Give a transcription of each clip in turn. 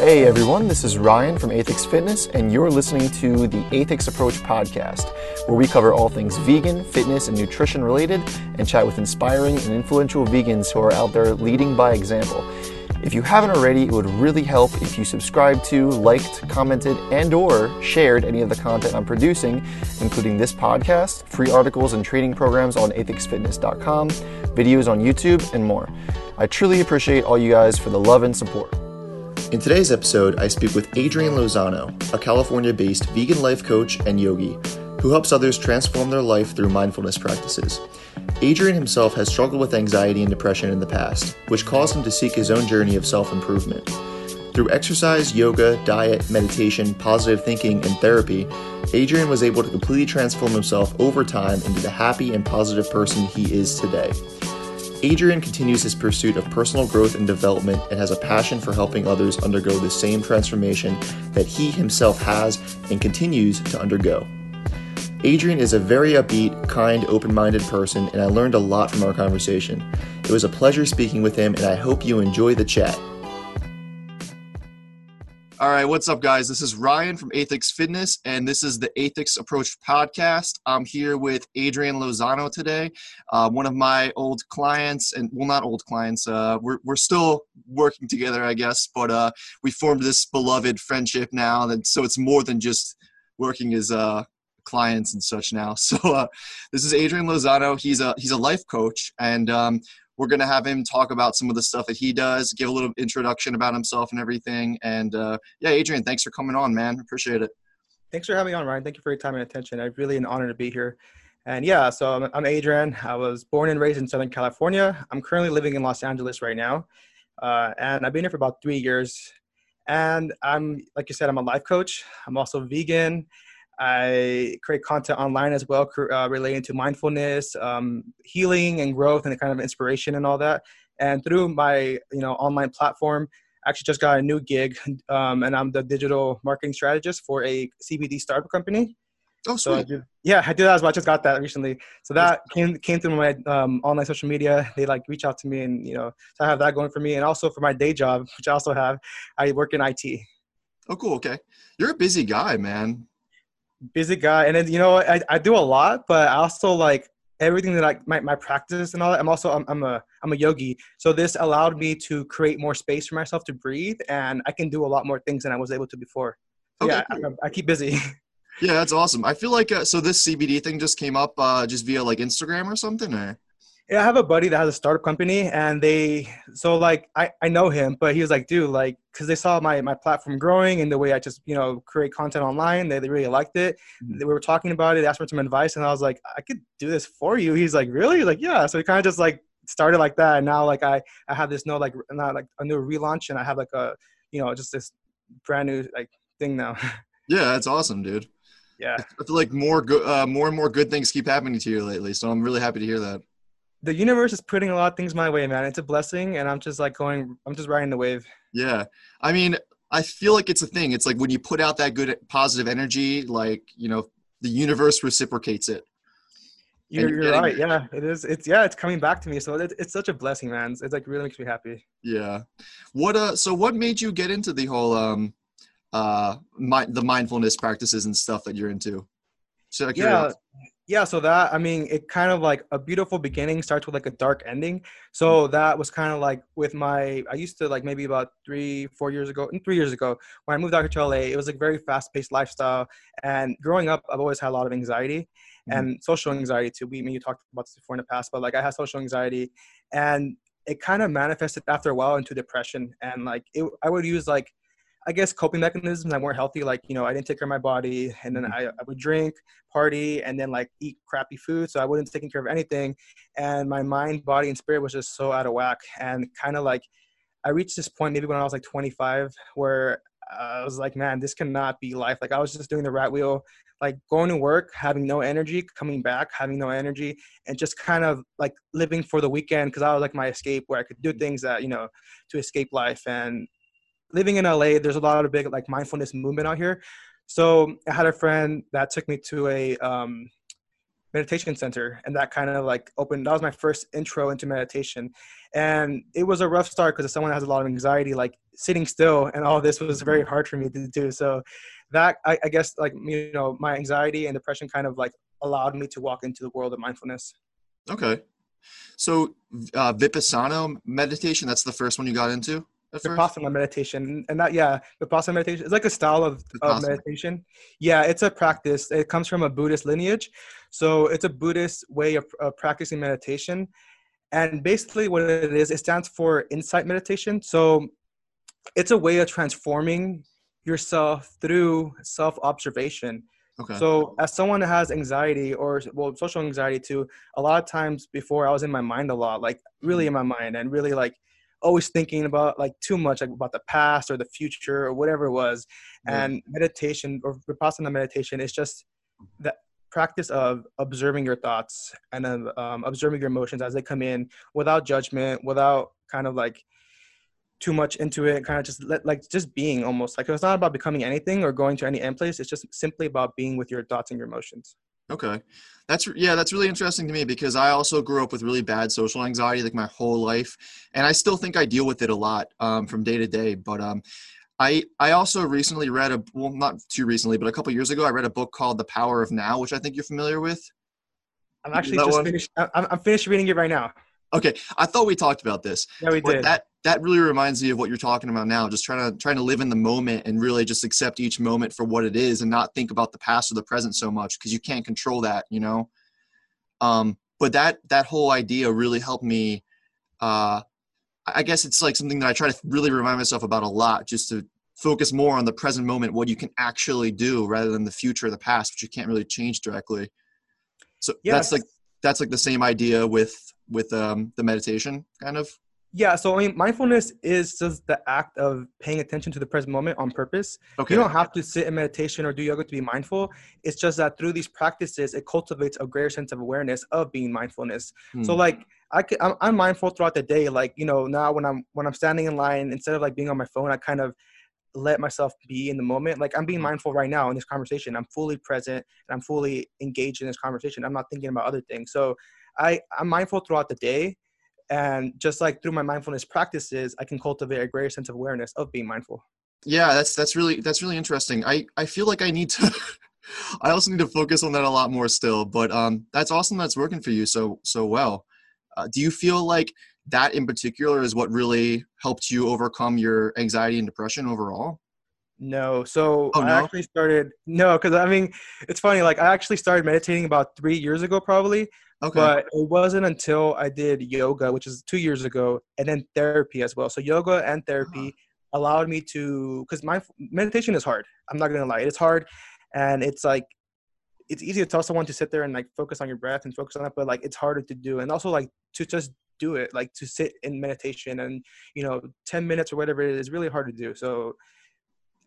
Hey everyone, this is Ryan from Aethix Fitness, and you're listening to the Aethix Approach podcast, where we cover all things vegan, fitness, and nutrition related, and chat with inspiring and influential vegans who are out there leading by example. If you haven't already, it would really help if you subscribed to, liked, commented, and or shared any of the content I'm producing, including this podcast, free articles and training programs on aethixfitness.com, videos on YouTube, and more. I truly appreciate all you guys for the love and support. In today's episode, I speak with Adrian Lozano, a California based vegan life coach and yogi who helps others transform their life through mindfulness practices. Adrian himself has struggled with anxiety and depression in the past, which caused him to seek his own journey of self improvement. Through exercise, yoga, diet, meditation, positive thinking, and therapy, Adrian was able to completely transform himself over time into the happy and positive person he is today. Adrian continues his pursuit of personal growth and development and has a passion for helping others undergo the same transformation that he himself has and continues to undergo. Adrian is a very upbeat, kind, open minded person, and I learned a lot from our conversation. It was a pleasure speaking with him, and I hope you enjoy the chat. All right, what's up, guys? This is Ryan from Aethix Fitness, and this is the Aethix Approach podcast. I'm here with Adrian Lozano today, uh, one of my old clients, and well, not old clients. Uh, we're we're still working together, I guess, but uh, we formed this beloved friendship now, and so it's more than just working as uh, clients and such now. So uh, this is Adrian Lozano. He's a he's a life coach, and um, we're going to have him talk about some of the stuff that he does, give a little introduction about himself and everything. And uh, yeah, Adrian, thanks for coming on, man. Appreciate it. Thanks for having me on, Ryan. Thank you for your time and attention. I really an honor to be here. And yeah, so I'm, I'm Adrian. I was born and raised in Southern California. I'm currently living in Los Angeles right now. Uh, and I've been here for about three years. And I'm, like you said, I'm a life coach. I'm also vegan. I create content online as well, uh, relating to mindfulness, um, healing, and growth, and the kind of inspiration and all that. And through my you know online platform, I actually just got a new gig, um, and I'm the digital marketing strategist for a CBD startup company. Oh, sweet. So I do, yeah, I did that as well. I just got that recently. So that came came through my um, online social media. They like reach out to me, and you know, so I have that going for me, and also for my day job, which I also have. I work in IT. Oh, cool. Okay, you're a busy guy, man busy guy. And then you know I, I do a lot but i also like everything that i my, my practice and all that i'm also I'm, I'm a i'm a yogi. So this allowed me to create more space for myself to breathe and i can do a lot more things than i was able to before. Okay, yeah cool. I, I, keep busy. Yeah that's awesome. I feel like uh, so this cbd thing just came up uh, just via like instagram or something or yeah, I have a buddy that has a startup company, and they so like I I know him, but he was like, dude, like, because they saw my my platform growing and the way I just you know create content online, they, they really liked it. Mm-hmm. We were talking about it, asked for some advice, and I was like, I could do this for you. He's like, really? He's like, yeah. So he kind of just like started like that, and now like I I have this no like not like a new relaunch, and I have like a you know just this brand new like thing now. Yeah, that's awesome, dude. Yeah, I feel like more good, uh, more and more good things keep happening to you lately. So I'm really happy to hear that the universe is putting a lot of things my way, man. It's a blessing, and I'm just like going. I'm just riding the wave. Yeah, I mean, I feel like it's a thing. It's like when you put out that good positive energy, like you know, the universe reciprocates it. You're, you're, you're right. It. Yeah, it is. It's yeah, it's coming back to me. So it, it's such a blessing, man. It's, it's like really makes me happy. Yeah. What uh? So what made you get into the whole um, uh, my, the mindfulness practices and stuff that you're into? So yeah, yeah so that i mean it kind of like a beautiful beginning starts with like a dark ending. So mm. that was kind of like with my i used to like maybe about three four years ago and three years ago when i moved out to la it was like very fast-paced lifestyle. And growing up i've always had a lot of anxiety mm-hmm. and social anxiety too. We I mean, you talked about this before in the past but like i had social anxiety. And it kind of manifested after a while into depression. And like it, i would use like I guess coping mechanisms that weren't healthy. Like, you know, I didn't take care of my body and then mm-hmm. I, I would drink, party, and then like eat crappy food. So I wasn't taking care of anything. And my mind, body, and spirit was just so out of whack. And kind of like, I reached this point maybe when I was like 25 where I was like, man, this cannot be life. Like I was just doing the rat wheel, like going to work, having no energy, coming back, having no energy, and just kind of like living for the weekend because I was like my escape where I could do things that, you know, to escape life. And living in LA, there's a lot of big like mindfulness movement out here. So I had a friend that took me to a um, meditation center and that kind of like opened that was my first intro into meditation. And it was a rough start because if someone has a lot of anxiety like sitting still and all this was very hard for me to do. So that I, I guess like you know my anxiety and depression kind of like allowed me to walk into the world of mindfulness. Okay. So uh, vipassana meditation that's the first one you got into Vipassana meditation, and that yeah, Vipassana meditation is like a style of, of meditation. Yeah, it's a practice. It comes from a Buddhist lineage, so it's a Buddhist way of, of practicing meditation. And basically, what it is, it stands for insight meditation. So it's a way of transforming yourself through self observation. Okay. So, as someone that has anxiety or well, social anxiety too, a lot of times before I was in my mind a lot, like really in my mind, and really like always thinking about like too much like about the past or the future or whatever it was. Yeah. and meditation or vipassana meditation is just the practice of observing your thoughts and um, observing your emotions as they come in without judgment without kind of like too much into it kind of just let, like just being almost. Like it's not about becoming anything or going to any end place. It's just simply about being with your thoughts and your emotions Okay. That's yeah, that's really interesting to me because I also grew up with really bad social anxiety like my whole life, and I still think I deal with it a lot um, from day to day. But um, I I also recently read a well not too recently, but a couple years ago I read a book called The Power of Now, which I think you're familiar with. I'm actually just one? finished. I'm, I'm finished reading it right now. Okay, I thought we talked about this. Yeah, we did. That that really reminds me of what you're talking about now. Just trying to trying to live in the moment and really just accept each moment for what it is, and not think about the past or the present so much because you can't control that, you know. Um, but that that whole idea really helped me. Uh, I guess it's like something that I try to really remind myself about a lot, just to focus more on the present moment, what you can actually do, rather than the future or the past, which you can't really change directly. So yes. that's like that's like the same idea with with um, the meditation kind of yeah so i mean mindfulness is just the act of paying attention to the present moment on purpose okay. you don't have to sit in meditation or do yoga to be mindful it's just that through these practices it cultivates a greater sense of awareness of being mindfulness hmm. so like I can, I'm, I'm mindful throughout the day like you know now when i'm when i'm standing in line instead of like being on my phone i kind of let myself be in the moment. Like I'm being mindful right now in this conversation. I'm fully present and I'm fully engaged in this conversation. I'm not thinking about other things. So I, I'm mindful throughout the day. And just like through my mindfulness practices, I can cultivate a greater sense of awareness of being mindful. Yeah, that's that's really that's really interesting. I, I feel like I need to I also need to focus on that a lot more still. But um that's awesome that's working for you so so well. Uh, do you feel like that in particular is what really helped you overcome your anxiety and depression overall? No. So oh, no? I actually started no, because I mean it's funny, like I actually started meditating about three years ago probably. Okay. But it wasn't until I did yoga, which is two years ago, and then therapy as well. So yoga and therapy uh-huh. allowed me to because my meditation is hard. I'm not gonna lie, it's hard, and it's like it's easy to tell someone to sit there and like focus on your breath and focus on that, but like it's harder to do, and also like to just do it like to sit in meditation and you know 10 minutes or whatever it is really hard to do so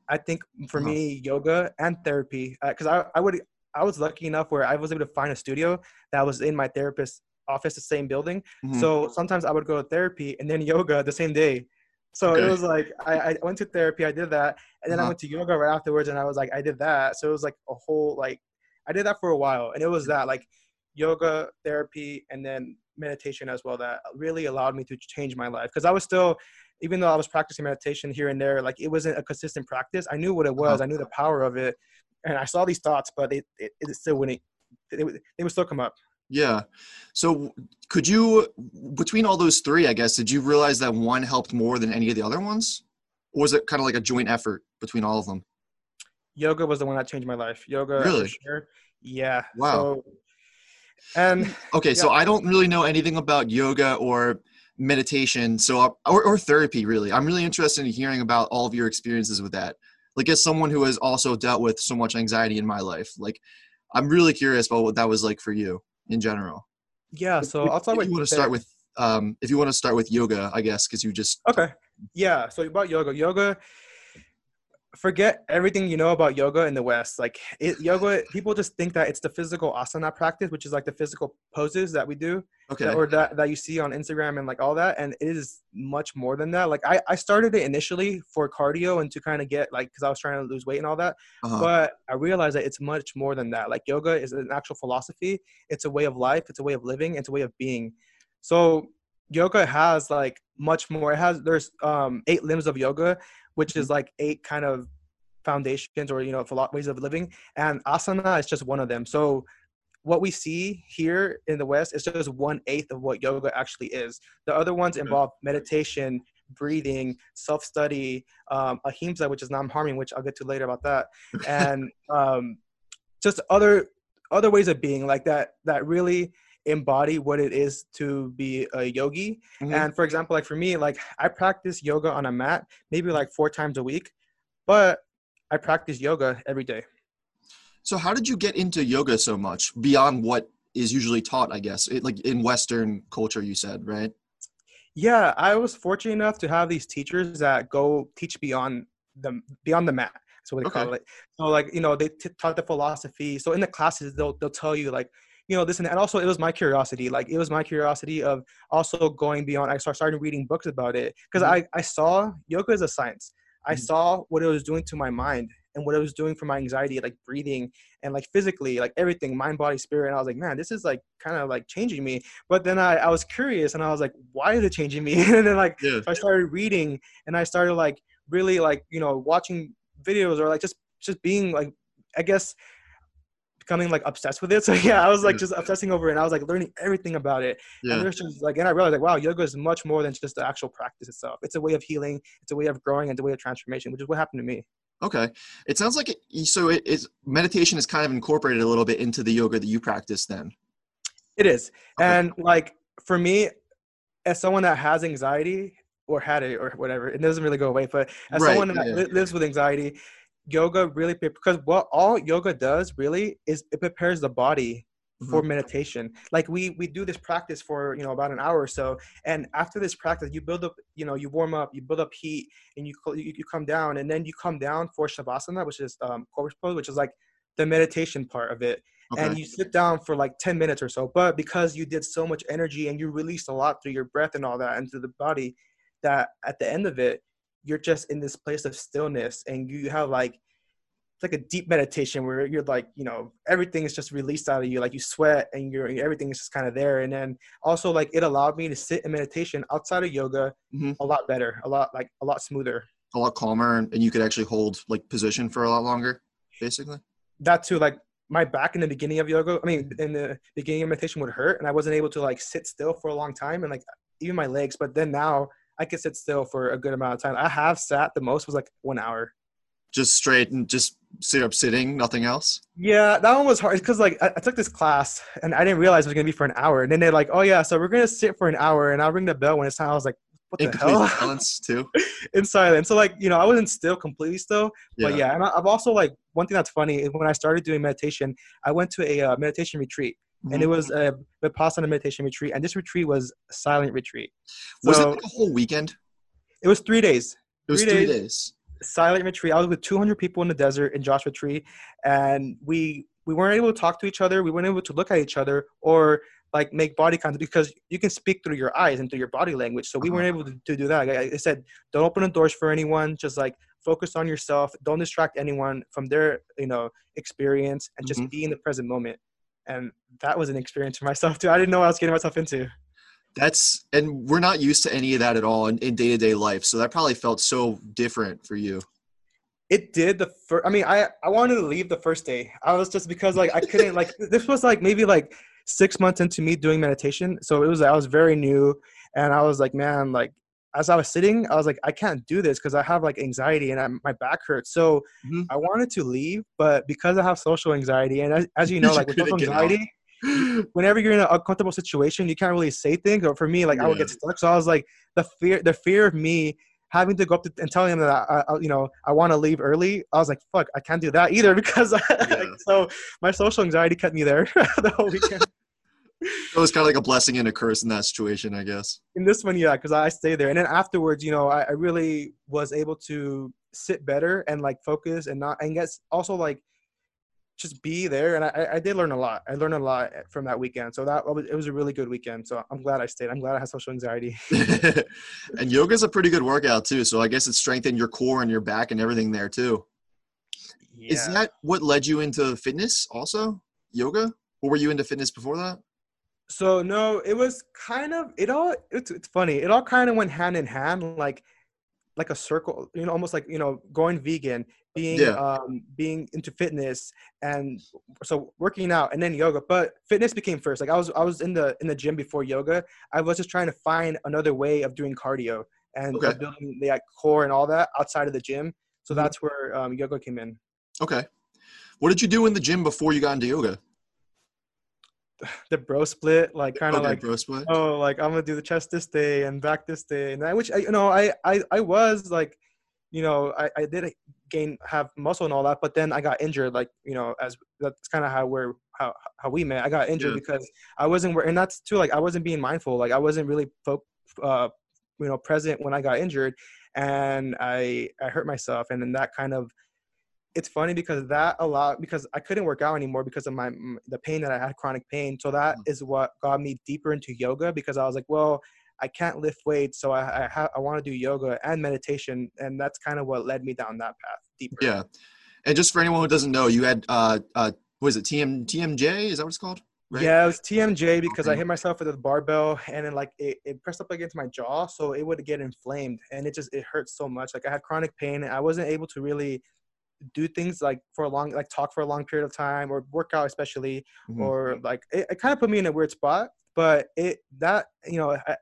i think for uh-huh. me yoga and therapy because uh, I, I would i was lucky enough where i was able to find a studio that was in my therapist's office the same building mm-hmm. so sometimes i would go to therapy and then yoga the same day so okay. it was like I, I, went to therapy i did that and then uh-huh. i went to yoga right afterwards and i was like i did that so it was like a whole like i did that for a while and it was that like yoga therapy and then meditation as well that really allowed me to change my life because I was still even though I was practicing meditation here and there like it wasn't a consistent practice. I knew what it was. Uh-huh. I knew the power of it. And I saw these thoughts but it, it, it still wouldn't they, they would still come up. Yeah. So could you between all those three I guess did you realize that one helped more than any of the other ones? Or was it kind of like a joint effort between all of them? Yoga was the one that changed my life. Yoga really? sure. yeah. Wow. So and okay, yeah. so I don't really know anything about yoga or meditation, so or, or therapy really. I'm really interested in hearing about all of your experiences with that. Like as someone who has also dealt with so much anxiety in my life, like I'm really curious about what that was like for you in general. Yeah, so if, I'll talk if you want to start with um if you want to start with yoga, I guess, because you just okay. Yeah, so about yoga, yoga forget everything you know about yoga in the West. Like it, yoga, people just think that it's the physical asana practice, which is like the physical poses that we do, Okay. that, or that that you see on Instagram and like all that. And it is much more than that. Like I, I started it initially for cardio and to kind of get like because I was trying to lose weight and all that. Uh-huh. But I realized that it's much more than that. Like yoga is an actual philosophy. It's a way of life. It's a way of living. It's a way of being. So yoga has like much more. It has there's um eight limbs of yoga, which is like eight kind of foundations or you know ways of living, and asana is just one of them. So what we see here in the West is just one eighth of what yoga actually is. The other ones involve meditation, breathing, self study, um, ahimsa, which is non harming, which I'll get to later about that, and um, just other other ways of being like that that really embody what it is to be a yogi. Mhm. And for example, like for me, like I practice yoga on a mat maybe like four times a week, but I practice yoga every day. So how did you get into yoga so much beyond what is usually taught? I guess it, like in Western culture, you said, right? Yeah, I was fortunate enough to have these teachers that go teach beyond the beyond the mat. That's what they call it. So like you know they t- taught the philosophy. So in the classes they'll they'll tell you like you know this and, that. and also it was my curiosity. Like it was my curiosity of also going beyond. I start- started reading books about it because Mhm. I I saw yoga as a science. I Mhm. saw what it was doing to my mind and what it was doing for my anxiety, like breathing and like physically, like everything, mind, body, spirit. And I was like, man, this is like kind of like changing me. But then I, I was curious and I was like, why is it changing me? and then like Yeah. so I started reading and I started like really like, you know, watching videos or like just just being like I guess becoming like obsessed with it. So yeah, I was like just obsessing over it and I was like learning everything about it. And Yeah. there's just like and I realized like wow, yoga is much more than just the actual practice itself. It's a way of healing, it's a way of growing, and it's a way of transformation, which is what happened to me. Okay. It sounds like it, so. It is meditation is kind of incorporated a little bit into the yoga that you practice. Then. It is. Okay. And like for me, as someone that has anxiety or had it or whatever, it doesn't really go away. But as Right, someone that yeah. li- lives with anxiety, yoga really because what all yoga does really is it prepares the body for Mm-hmm. meditation. Like we we do this practice for you know about an hour or so, and after this practice, you build up you know you warm up, you build up heat, and you you, you come down, and then you come down for shavasana, which is um corpse pose, which is like the meditation part of it Okay. and you sit down for like 10 minutes or so but because you did so much energy and you released a lot through your breath and all that into the body that at the end of it you're just in this place of stillness and you have like it's like a deep meditation where you're like you know everything is just released out of you like you sweat and you're everything is just kind of there and then also like it allowed me to sit in meditation outside of yoga Mhm. a lot better a lot like a lot smoother a lot calmer, and, and you could actually hold like position for a lot longer, basically. that too like my back in the beginning of yoga i mean in the beginning of meditation would hurt and i wasn't able to like sit still for a long time and like even my legs but then now i could sit still for a good amount of time. I have sat the most was like one hour. Just straight and just sit up sitting, nothing else. yeah that one was hard because like I, I took this class and i didn't realize it was going to be for an hour. And then they're like oh yeah so we're going to sit for an hour and i'll ring the bell when it's time. I was like what the hell? silence too. in silence. So like you know i wasn't still completely still But yeah, and I- I've also like one thing that's funny is when I started doing meditation, I went to a uh, meditation retreat, and it was a vipassana meditation retreat, and this retreat was a silent retreat. was so- it like a whole weekend? It was three days, It was Three three days. days. silent retreat. I was with 200 people in the desert in Joshua Tree, and we we weren't able to talk to each other. We weren't able to look at each other or like make body contact because you can speak through your eyes and through your body language. So we Uh-huh. weren't able to, to do that. Like I, said, don't open the doors for anyone. Just like focus on yourself. Don't distract anyone from their you know experience and just Mhm. be in the present moment. And that was an experience for myself too. I didn't know what I was getting myself into. That's and we're not used to any of that at all in day to day life. So that probably felt so different for you. It did the first. I mean, I I wanted to leave the first day. I was just because like I couldn't like this was like maybe like six months into me doing meditation. So it was I was very new, and I was like, man, like as I was sitting, I was like, I can't do this because I have like anxiety and I, my back hurts. So Mhm. I wanted to leave, but because I have social anxiety, and as, as you know, like with social anxiety, whenever you're in an uncomfortable situation, you can't really say things. Or for me, like I would get stuck. So I was like, the fear, the fear of me having to go up to, and telling him that I, I you know, I want to leave early. I was like, fuck, I can't do that either because Yeah. so my social anxiety kept me there the whole weekend. It was kind of like a blessing and a curse in that situation, I guess. in this one, yeah, because I stayed there, and then afterwards, you know, I, I really was able to sit better and like focus and not and guess also like just be there. And I, I did learn a lot. I learned a lot from that weekend. So that it was a really good weekend. So i'm glad i stayed. I'm glad i had social anxiety. And yoga is a pretty good workout too. So i guess it strengthened your core and your back and everything there too. Yeah. is that what led you into fitness also? Yoga? Or were you into fitness before that so no it was kind of it all it's, it's funny it all kind of went hand in hand like like a circle you know almost like you know going vegan being yeah. um being into fitness and so working out and then yoga but fitness became first like i was i was in the in the gym before yoga i was just trying to find another way of doing cardio and okay. building the like, core and all that outside of the gym so mm-hmm. that's where um, yoga came in okay what did you do in the gym before you got into yoga the bro split, like kind of okay, like bro split. oh, like I'm gonna do the chest this day and back this day, and that, which I, you know, I, I, I was like, you know, I, I did gain have muscle and all that, but then I got injured, like you know, as that's kind of how we're how how we met. I got injured yeah. because I wasn't, and that's too like I wasn't being mindful, like I wasn't really, uh, you know, present when I got injured, and I I hurt myself, and then that kind of it's funny because that allowed because I couldn't work out anymore because of my the pain that I had chronic pain. So that mm. is what got me deeper into yoga because I was like, well, I can't lift weights, so I I, ha- I want to do yoga and meditation, and that's kind of what led me down that path deeper. Yeah, and just for anyone who doesn't know, you had uh uh was it TM TMJ? Is that what it's called? Right? Yeah, it was TMJ because okay. I hit myself with a barbell and then like it, it pressed up against my jaw, so it would get inflamed and it just it hurt so much. Like I had chronic pain and I wasn't able to really do things like for a long like talk for a long period of time or work out especially mm-hmm. or like it, it kind of put me in a weird spot but it that you know I,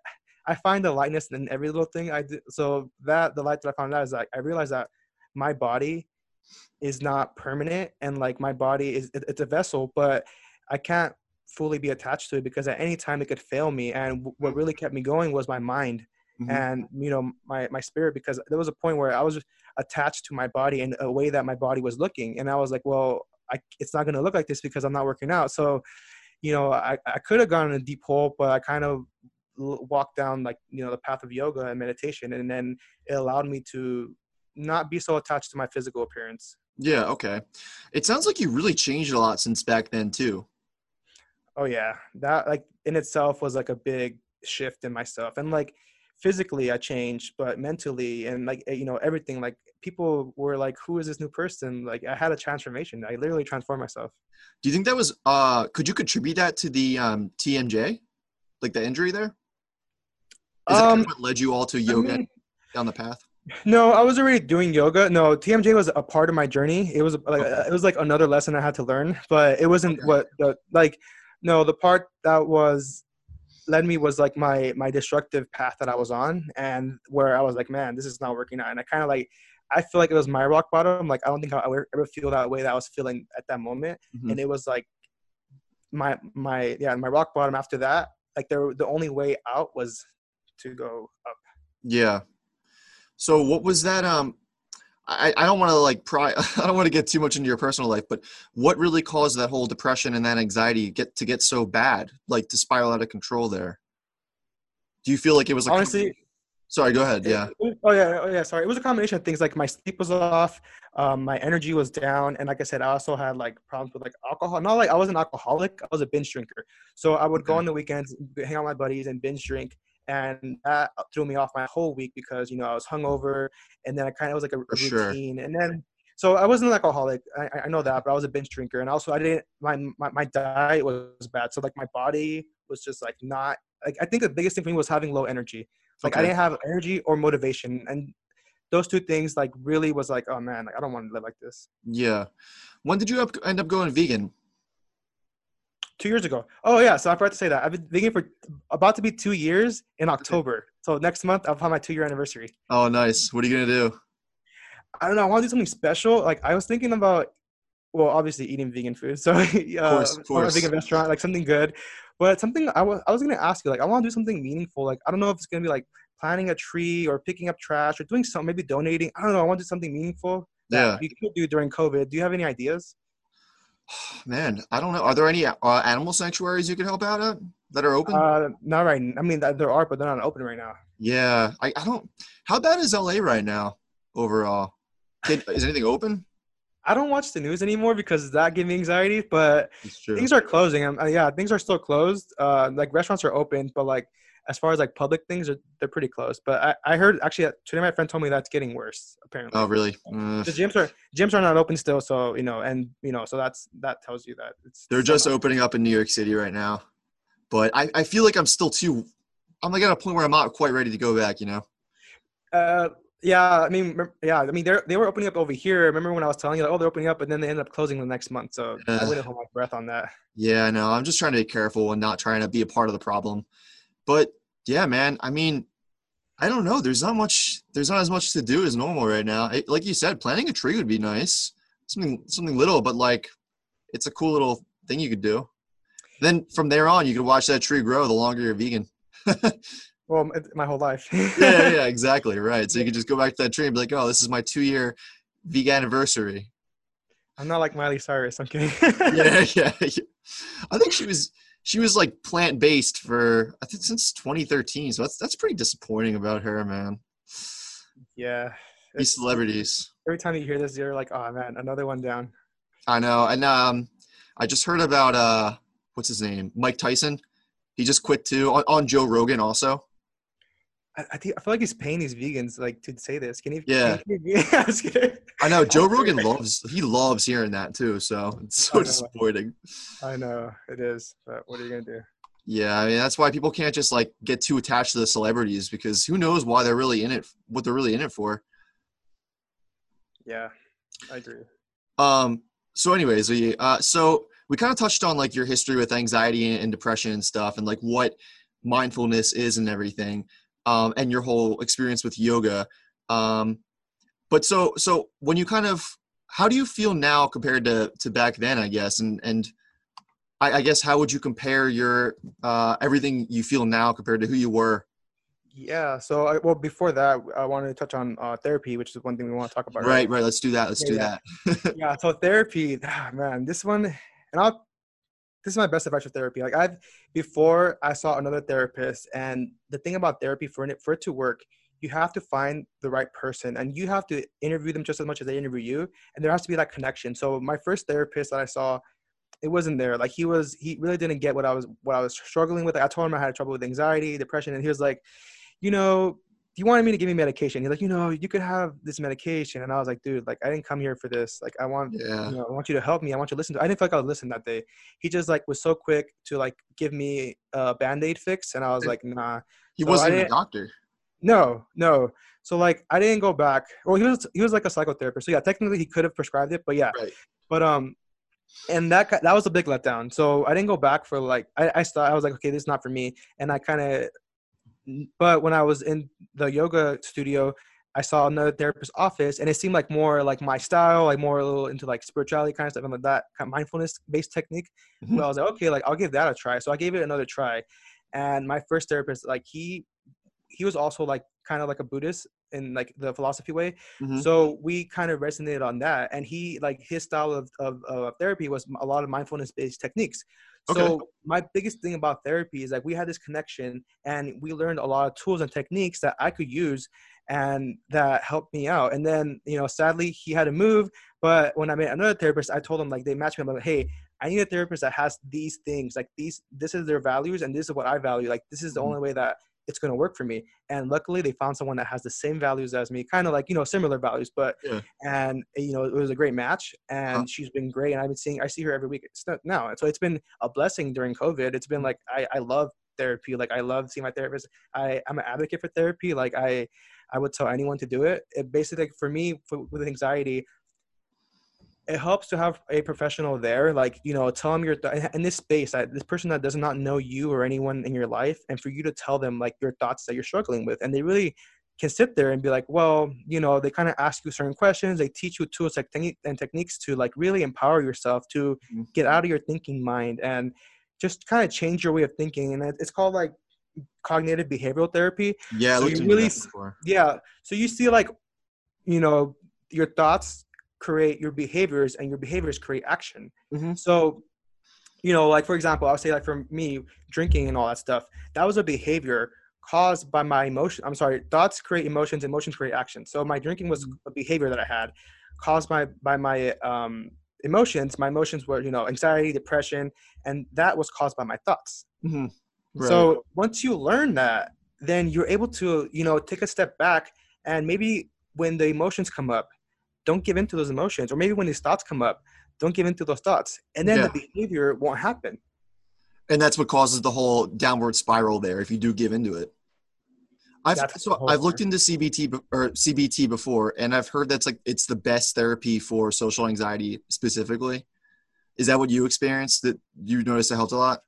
I find the lightness in every little thing I do so that the light that I found out is like I realized that my body is not permanent and like my body is it, it's a vessel but I can't fully be attached to it because at any time it could fail me and what really kept me going was my mind mm-hmm. and you know my my spirit because there was a point where I was attached to my body in a way that my body was looking. And I was like, well, I, it's not going to look like this because I'm not working out. So, you know, I, I could have gone in a deep hole, but I kind of walked down like, you know, the path of yoga and meditation. And then it allowed me to not be so attached to my physical appearance. Yeah. Okay. It sounds like you really changed a lot since back then too. Oh yeah. That like in itself was like a big shift in myself. And like, physically I changed, but mentally and like you know everything like people were like, "Who is this new person?" Like I had a transformation. I literally transformed myself. Do you think that was? uh Could you contribute that to the um, TMJ, like the injury there? Is um, kind of what led you all to yoga I mean, down the path? No, I was already doing yoga. No, TMJ was a part of my journey. It was like okay. it was like another lesson I had to learn, but it wasn't okay. what the like. No, the part that was led me was like my my destructive path that I was on, and where I was like, man, this is not working out. And I kind of like, I feel like it was my rock bottom. Like I don't think I'll ever feel that way that I was feeling at that moment. Mm-hmm. And it was like my my yeah my rock bottom. After that, like there the only way out was to go up. Yeah. So what was that? Um, I, I don't want to like pry I don't want to get too much into your personal life, but what really caused that whole depression and that anxiety get to get so bad, like to spiral out of control there? Do you feel like it was like honestly? Sorry, go ahead. Yeah. It, oh yeah, oh yeah. Sorry, it was a combination of things. Like my sleep was off, um, my energy was down, and like I said, I also had like problems with like alcohol. Not like I was an alcoholic. I was a binge drinker. So I would okay. go on the weekends, hang out with my buddies, and binge drink and that threw me off my whole week because you know I was hungover, and then I kind of was like a, a routine, sure. and then so I wasn't an alcoholic. I, I know that, but I was a binge drinker, and also I didn't my, my my diet was bad, so like my body was just like not like I think the biggest thing for me was having low energy. Like okay. I didn't have energy or motivation, and those two things like really was like, oh man, like I don't want to live like this. Yeah. When did you end up going vegan? Two years ago. Oh yeah, so I forgot to say that I've been vegan for about to be two years in October. So next month I'll have my two year anniversary. Oh nice. What are you gonna do? I don't know. I want to do something special. Like I was thinking about, well, obviously eating vegan food. So uh, of course, of course. a vegan restaurant, like something good. But something I was I was gonna ask you, like I want to do something meaningful. Like I don't know if it's gonna be like planting a tree or picking up trash or doing something, maybe donating. I don't know. I want to do something meaningful that yeah. you could do during COVID. Do you have any ideas? Man, I don't know. Are there any uh, animal sanctuaries you could help out at that are open? Uh, not right. I mean, there are, but they're not open right now. Yeah, I, I don't. How bad is LA right now overall? Is anything open? I don't watch the news anymore because that gives me anxiety. But things are closing. Um, uh, yeah, things are still closed. Uh, like restaurants are open, but like as far as like public things, are, they're pretty close. But I, I heard actually uh, today my friend told me that's getting worse. Apparently. Oh really? The gyms are gyms are not open still, so you know, and you know, so that's that tells you that it's. They're just opening up in New York City right now, but I I feel like I'm still too. I'm like at a point where I'm not quite ready to go back. You know. Uh, yeah, I mean, yeah, I mean, they they were opening up over here. Remember when I was telling you, like, oh, they're opening up, and then they ended up closing the next month. So uh, I wouldn't hold my breath on that. Yeah, no, I'm just trying to be careful and not trying to be a part of the problem. But yeah, man, I mean, I don't know. There's not much. There's not as much to do as normal right now. It, like you said, planting a tree would be nice. Something something little, but like, it's a cool little thing you could do. Then from there on, you could watch that tree grow. The longer you're vegan. well, my whole life. yeah, yeah, exactly. Right. So you can just go back to that tree and be like, oh, this is my two year vegan anniversary. I'm not like Miley Cyrus. I'm kidding. yeah, yeah, yeah. I think she was she was like plant based for I think since 2013. So that's that's pretty disappointing about her, man. Yeah. These celebrities. Every time you hear this, you're like, oh man, another one down. I know, and um, I just heard about uh, what's his name, Mike Tyson. He just quit too on, on Joe Rogan also. I, I, think I feel like he's paying these vegans like to say this. Can he? Yeah. Can he, I know Joe Rogan loves he loves hearing that too. So it's so I disappointing. I know it is, but what are you gonna do? Yeah, I mean that's why people can't just like get too attached to the celebrities because who knows why they're really in it, what they're really in it for. Yeah, I agree. Um. So, anyways, we uh, so we kind of touched on like your history with anxiety and depression and stuff, and like what mindfulness is and everything um, and your whole experience with yoga. Um, but so so when you kind of how do you feel now compared to to back then? I guess and and I, I guess how would you compare your uh, everything you feel now compared to who you were? Yeah. So, I, well, before that, I wanted to touch on uh, therapy, which is one thing we want to talk about. Right. Right. right. Let's do that. Let's yeah, do that. yeah. So therapy, ah, man, this one, and I'll this is my best advice for therapy. Like I've before I saw another therapist, and the thing about therapy for it for it to work, you have to find the right person, and you have to interview them just as much as they interview you, and there has to be that connection. So my first therapist that I saw, it wasn't there. Like he was, he really didn't get what I was what I was struggling with. I told him I had trouble with anxiety, depression, and he was like, you know, he wanted me to give me medication. He's like, you know, you could have this medication. And I was like, dude, like I didn't come here for this. Like I want, yeah. you know, I want you to help me. I want you to listen to. I didn't feel like I would listen that day. He just like was so quick to like give me a band-aid fix, and I was like, nah. He so wasn't a doctor. No, no. So like I didn't go back. Well, he was he was like a psychotherapist. So yeah, technically he could have prescribed it, but yeah. Right. But um, and that that was a big letdown. So I didn't go back for like I I thought I was like okay this is not for me, and I kind of but when I was in the yoga studio, I saw another therapist's office, and it seemed like more like my style, like more a little into like spirituality kind of stuff and like that kind of mindfulness based technique. Mm-hmm. So I was like, okay, like I'll give that a try. So I gave it another try, and my first therapist, like he, he was also like kind of like a Buddhist in like the philosophy way. Mm-hmm. So we kind of resonated on that, and he like his style of of, of therapy was a lot of mindfulness based techniques. Okay. So my biggest thing about therapy is like we had this connection and we learned a lot of tools and techniques that I could use and that helped me out. And then, you know, sadly he had to move. But when I met another therapist, I told him like they matched me. I'm like, hey, I need a therapist that has these things. Like these, this is their values and this is what I value. Like this is the mm-hmm. only way that it's going to work for me. And luckily, they found someone that has the same values as me, kind of like you know similar values. But yeah. and you know it was a great match, and huh. she's been great. And I've been seeing I see her every week now, and so it's been a blessing during COVID. It's been like I I love therapy. Like I love seeing my therapist. I I'm an advocate for therapy. Like I I would tell anyone to do it. It basically like for me for, with anxiety it helps to have a professional there like you know tell them your th- in this space that this person that does not know you or anyone in your life and for you to tell them like your thoughts that you're struggling with and they really can sit there and be like well you know they kind of ask you certain questions they teach you tools like technique and techniques to like really empower yourself to mm-hmm. get out of your thinking mind and just kind of change your way of thinking and it's called like cognitive behavioral therapy yeah so you really yeah so you see like you know your thoughts create your behaviors and your behaviors create action mm-hmm. so you know like for example i'll say like for me drinking and all that stuff that was a behavior caused by my emotion. I'm sorry, thoughts create emotions, emotions create action. So my drinking was Mm-hmm. a behavior that I had caused by by my um, emotions. My emotions were, you know, anxiety, depression, and that was caused by my thoughts. Mm-hmm. Right. So once you learn that, then you're able to, you know, take a step back and maybe when the emotions come up, don't give in to those emotions, or maybe when these thoughts come up, don't give in to those thoughts, and then Yeah. the behavior won't happen. and that's what causes the whole downward spiral there if you do give into it. I've so I've looked into CBT or CBT before, and I've heard that's like it's the best therapy for social anxiety specifically. Is that what you experienced? That you noticed it helped a lot?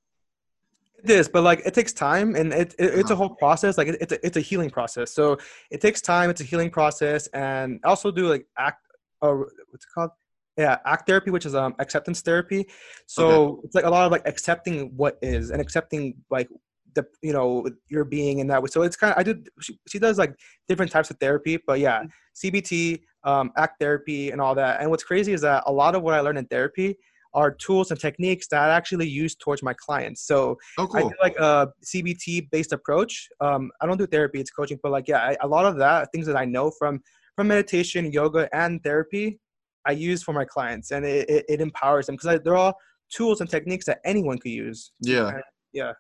It is, but like it takes time, and it, it it's a Uh-huh. whole process. Like it, it's a, it's a healing process. So it takes time. It's a healing process, and I also do like act or what's it called? Yeah, act therapy, which is um acceptance therapy. So it's like a lot of like accepting what is and accepting like the you know your being in that way. So it's kind of I do she, she does like different types of therapy, but yeah, CBT, um, act therapy, and all that. And what's crazy is that a lot of what I learned in therapy are tools and techniques that I actually use towards my clients. So Oh, I do like a CBT based approach. Um, I don't do therapy; it's coaching. But like, yeah, I, a lot of that things that I know from from meditation, yoga, and therapy, I use for my clients, and it, it, it empowers them because they're all tools and techniques that anyone could use. Yeah. And- yeah.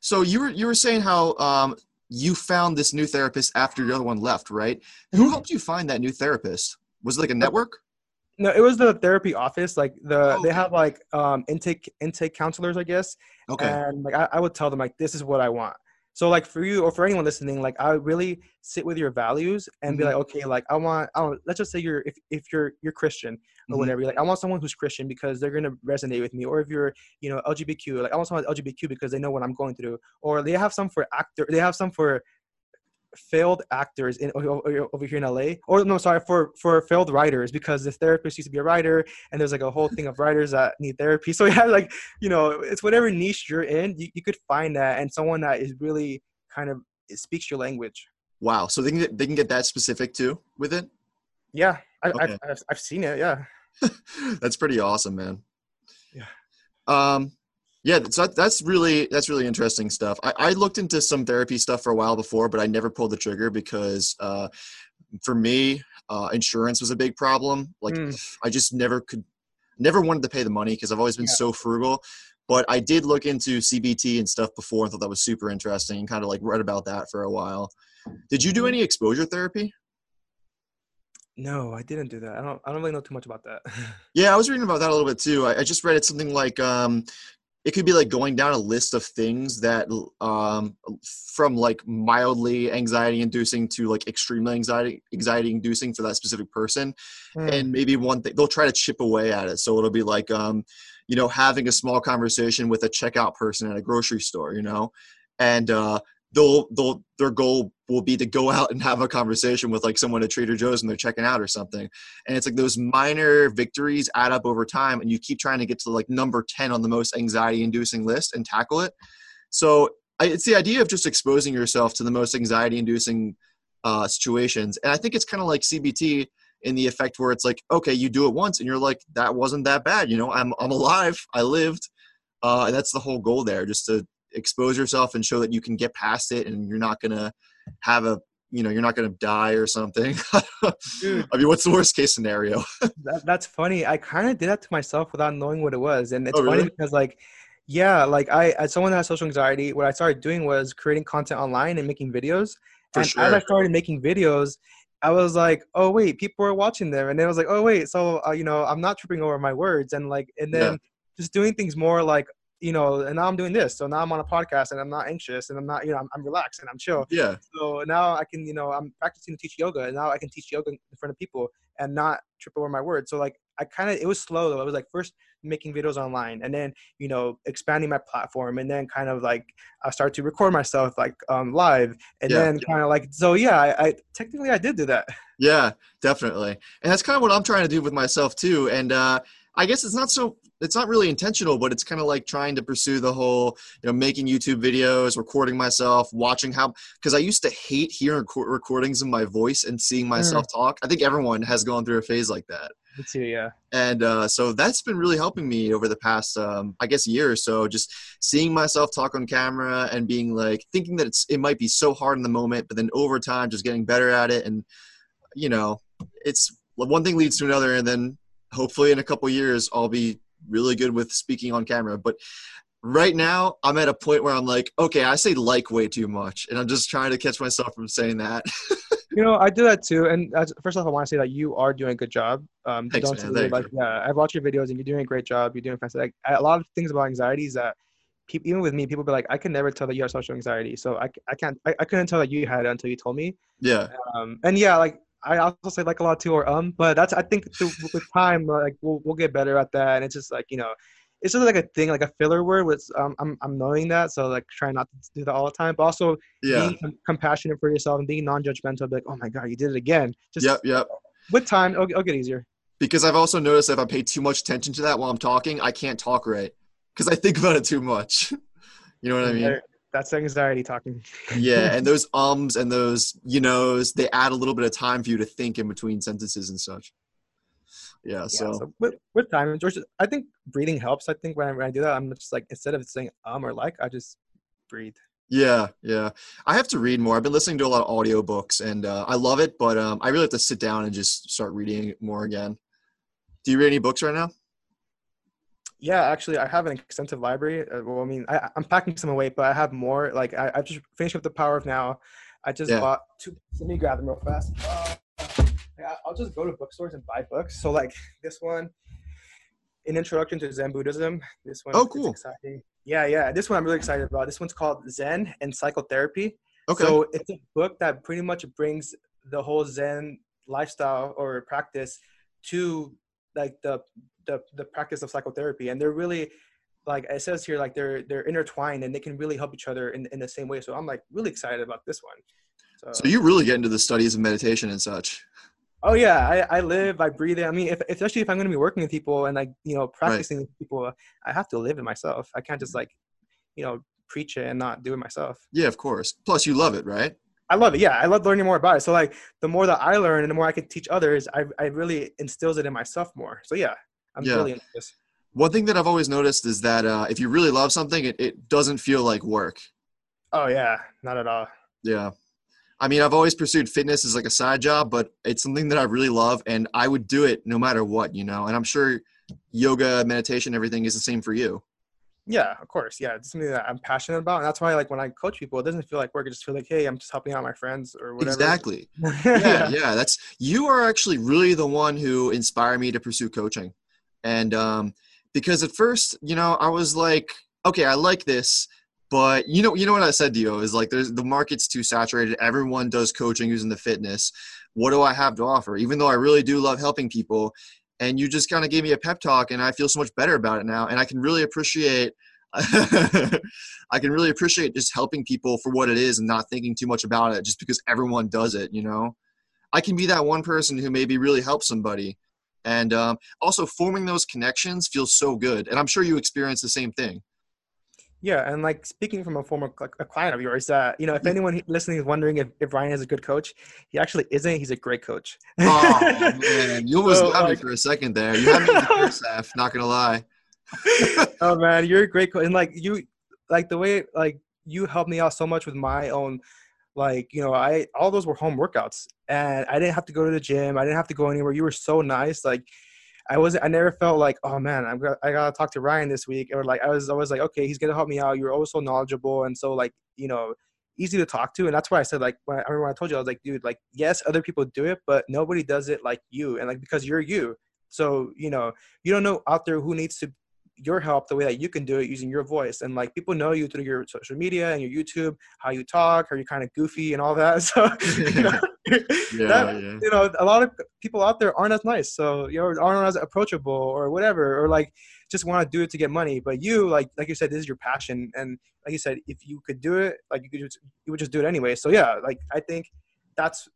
So you were you were saying how um you found this new therapist after your other one left, right? Who Mhm. helped you find that new therapist? Was it like a network? No, it was the therapy office. Like the Oh, they okay. have like um intake intake counselors, I guess. Okay. And like I, I would tell them like this is what I want. So like for you or for anyone listening, like I really sit with your values and be Mhm. like, okay, like I want I don't let's just say you're if, if you're you're Christian or Mhm. whatever, like I want someone who's Christian because they're gonna resonate with me. Or if you're, you know, LGBTQ, like I want someone LGBTQ because they know what I'm going through. Or they have some for actor they have some for failed actors in over here in LA, or no, sorry, for for failed writers because this therapist used to be a writer, and there's like a whole thing of writers that need therapy. So yeah, like you know, it's whatever niche you're in, you, you could find that, and someone that is really kind of it speaks your language. Wow. So they can get, they can get that specific too with it. Yeah, I, Okay. I've, I've I've seen it. Yeah. that's pretty awesome, man. Yeah. Um, yeah, so that's really that's really interesting stuff. I, I looked into some therapy stuff for a while before, but I never pulled the trigger because uh, for me, uh, insurance was a big problem. Like Mm. I just never could, never wanted to pay the money because I've always been Yeah. so frugal. But I did look into CBT and stuff before and thought that was super interesting and kind of like read about that for a while. Did you Mm-hmm. do any exposure therapy? No, I didn't do that. I don't I don't really know too much about that. Yeah, I was reading about that a little bit too. I, I just read it something like um, it could be like going down a list of things that um, from like mildly anxiety inducing to like extremely anxiety anxiety inducing for that specific person, Mm. and maybe one thing they'll try to chip away at it. So it'll be like um, you know having a small conversation with a checkout person at a grocery store, you know, and uh, they'll they'll their goal will be to go out and have a conversation with like someone at Trader Joe's and they're checking out or something. And it's like those minor victories add up over time and you keep trying to get to like number 10 on the most anxiety inducing list and tackle it. So it's the idea of just exposing yourself to the most anxiety inducing uh, situations. And i think it's kind of like cbt in the effect where it's like okay you do it once and you're like that wasn't that bad you know i'm, I'm alive i lived. Uh, and that's the whole goal there just to expose yourself and show that you can get past it and you're not gonna have a you know you're not gonna die or something Dude. i mean what's the worst case scenario that, that's funny. I kind of did that to myself without knowing what it was, and it's Oh, funny because like, yeah, like I as someone that has social anxiety, what I started doing was creating content online and making videos. For and as I started making videos, I was like, oh wait, people are watching them, and then I was like, oh wait, so uh, you know, I'm not tripping over my words, and like, and Yeah. then just doing things more like. You know, and now I'm doing this. So now I'm on a podcast and I'm not anxious and I'm not, you know, I'm, I'm relaxed and I'm chill. yeah So now I can, you know, I'm practicing to teach yoga, and now I can teach yoga in front of people and not trip over my words. So like, I kind of, it was slow though. It was like first making videos online, and then you know expanding my platform, and then kind of like I started to record myself like um, live, and Yeah. then kind of like so yeah. I, I technically I did do that. Yeah, definitely. And that's kind of what I'm trying to do with myself too. And uh, I guess it's not so it's not really intentional, but it's kind of like trying to pursue the whole, you know, making YouTube videos, recording myself, watching how because I used to hate hearing recordings of my voice and seeing myself mm. talk. I think everyone has gone through a phase like that. Me too, yeah. And uh, so that's been really helping me over the past, um, I guess, year or so. Just seeing myself talk on camera and being like thinking that it's it might be so hard in the moment, but then over time, just getting better at it. And you know, it's one thing leads to another, and then hopefully in a couple years i'll be really good with speaking on camera. But right now i'm at a point where i'm like okay i say like way too much. And i'm just trying to catch myself from saying that. You know i do that too. And first off i want to say that you are doing a good job. Um Thanks, don't man. like yeah i've watched your videos and you're doing a great job. You're doing fantastic. Like, a lot of things about anxiety is that people, even with me people be like i can never tell that you have social anxiety. So i, I can't I, I couldn't tell that you had it until you told me. Yeah. Um and yeah like I also say like a lot too or um, but that's I think with time like we'll we'll get better at that, and it's just like you know, it's just like a thing like a filler word. Which um, I'm I'm knowing that, so like trying not to do that all the time, but also yeah. being compassionate for yourself and being non-judgmental. Like oh my god, you did it again. Just yep, yep. With time, it'll, it'll get easier. Because I've also noticed if I pay too much attention to that while I'm talking, I can't talk right because I think about it too much. you know what I mean? That's anxiety talking. yeah, and those ums and those you knows they add a little bit of time for you to think in between sentences and such. Yeah, yeah so, so with, with time, George, I think breathing helps. I think when I, when I do that, I'm just like instead of saying um or like, I just breathe. Yeah, yeah. I have to read more. I've been listening to a lot of audiobooks and uh, I love it, but um, I really have to sit down and just start reading more again. Do you read any books right now? Yeah, actually, I have an extensive library. Uh, well, I mean, I, am packing some away, but I have more. Like, I, I just finished up the Power of Now. I just yeah. bought two. Let me grab them real fast. Uh, I'll just go to bookstores and buy books. So, like this one, an introduction to Zen Buddhism. This one. Oh, cool. Exciting. Yeah, yeah. This one I'm really excited about. This one's called Zen and Psychotherapy. Okay. So it's a book that pretty much brings the whole Zen lifestyle or practice to like the the, the practice of psychotherapy. And they're really like it says here like they're they're intertwined and they can really help each other in, in the same way. So i'm like really excited about this one. So, so you really get into the studies of meditation and such. Oh yeah. I, I live i breathe it i mean if, especially if i'm going to be working with people and like you know practicing right. with people i have to live it myself. I can't just like you know preach it and not do it myself. Yeah of course. Plus you love it right? I love it. Yeah, I love learning more about it. So like the more that I learn and the more I can teach others, I I really instills it in myself more. So yeah, I'm yeah. really into this. One thing that I've always noticed is that uh, if you really love something, it, it doesn't feel like work. Oh yeah, not at all. Yeah. I mean, I've always pursued fitness as like a side job, but it's something that I really love and I would do it no matter what, you know. And I'm sure yoga, meditation, everything is the same for you. Yeah, of course. Yeah, it's something that I'm passionate about, and that's why, like, when I coach people, it doesn't feel like work. It just feel like, hey, I'm just helping out my friends or whatever. Exactly. yeah, yeah. That's you are actually really the one who inspired me to pursue coaching, and um, because at first, you know, I was like, okay, I like this, but you know, you know what I said to you is like, there's the market's too saturated. Everyone does coaching using the fitness. What do I have to offer? Even though I really do love helping people, and you just kind of gave me a pep talk and i feel so much better about it now and i can really appreciate i can really appreciate just helping people for what it is and not thinking too much about it just because everyone does it you know i can be that one person who maybe really helps somebody and um, also forming those connections feels so good and i'm sure you experience the same thing yeah, and like speaking from a former a client of yours, uh, you know, if anyone listening is wondering if, if Ryan is a good coach, he actually isn't. He's a great coach. oh man, you almost so, got like, me for a second there. You had me the first half. Not gonna lie. oh man, you're a great coach, and like you, like the way like you helped me out so much with my own, like you know, I all those were home workouts, and I didn't have to go to the gym. I didn't have to go anywhere. You were so nice, like I wasn't. I never felt like, oh man, I'm got, I gotta talk to Ryan this week, or like I was always like, okay, he's gonna help me out. You're always so knowledgeable and so like you know easy to talk to, and that's why I said like when I, I remember when I told you I was like, dude, like yes, other people do it, but nobody does it like you, and like because you're you. So you know you don't know out there who needs to your help the way that you can do it using your voice. And like people know you through your social media and your youtube how you talk how you're kind of goofy and all that. So you know, yeah, that, yeah. you know a lot of people out there aren't as nice. So you know aren't as approachable or whatever or like just want to do it to get money. But you like like you said this is your passion. And like you said if you could do it like you could just, you would just do it anyway. So yeah like i think that's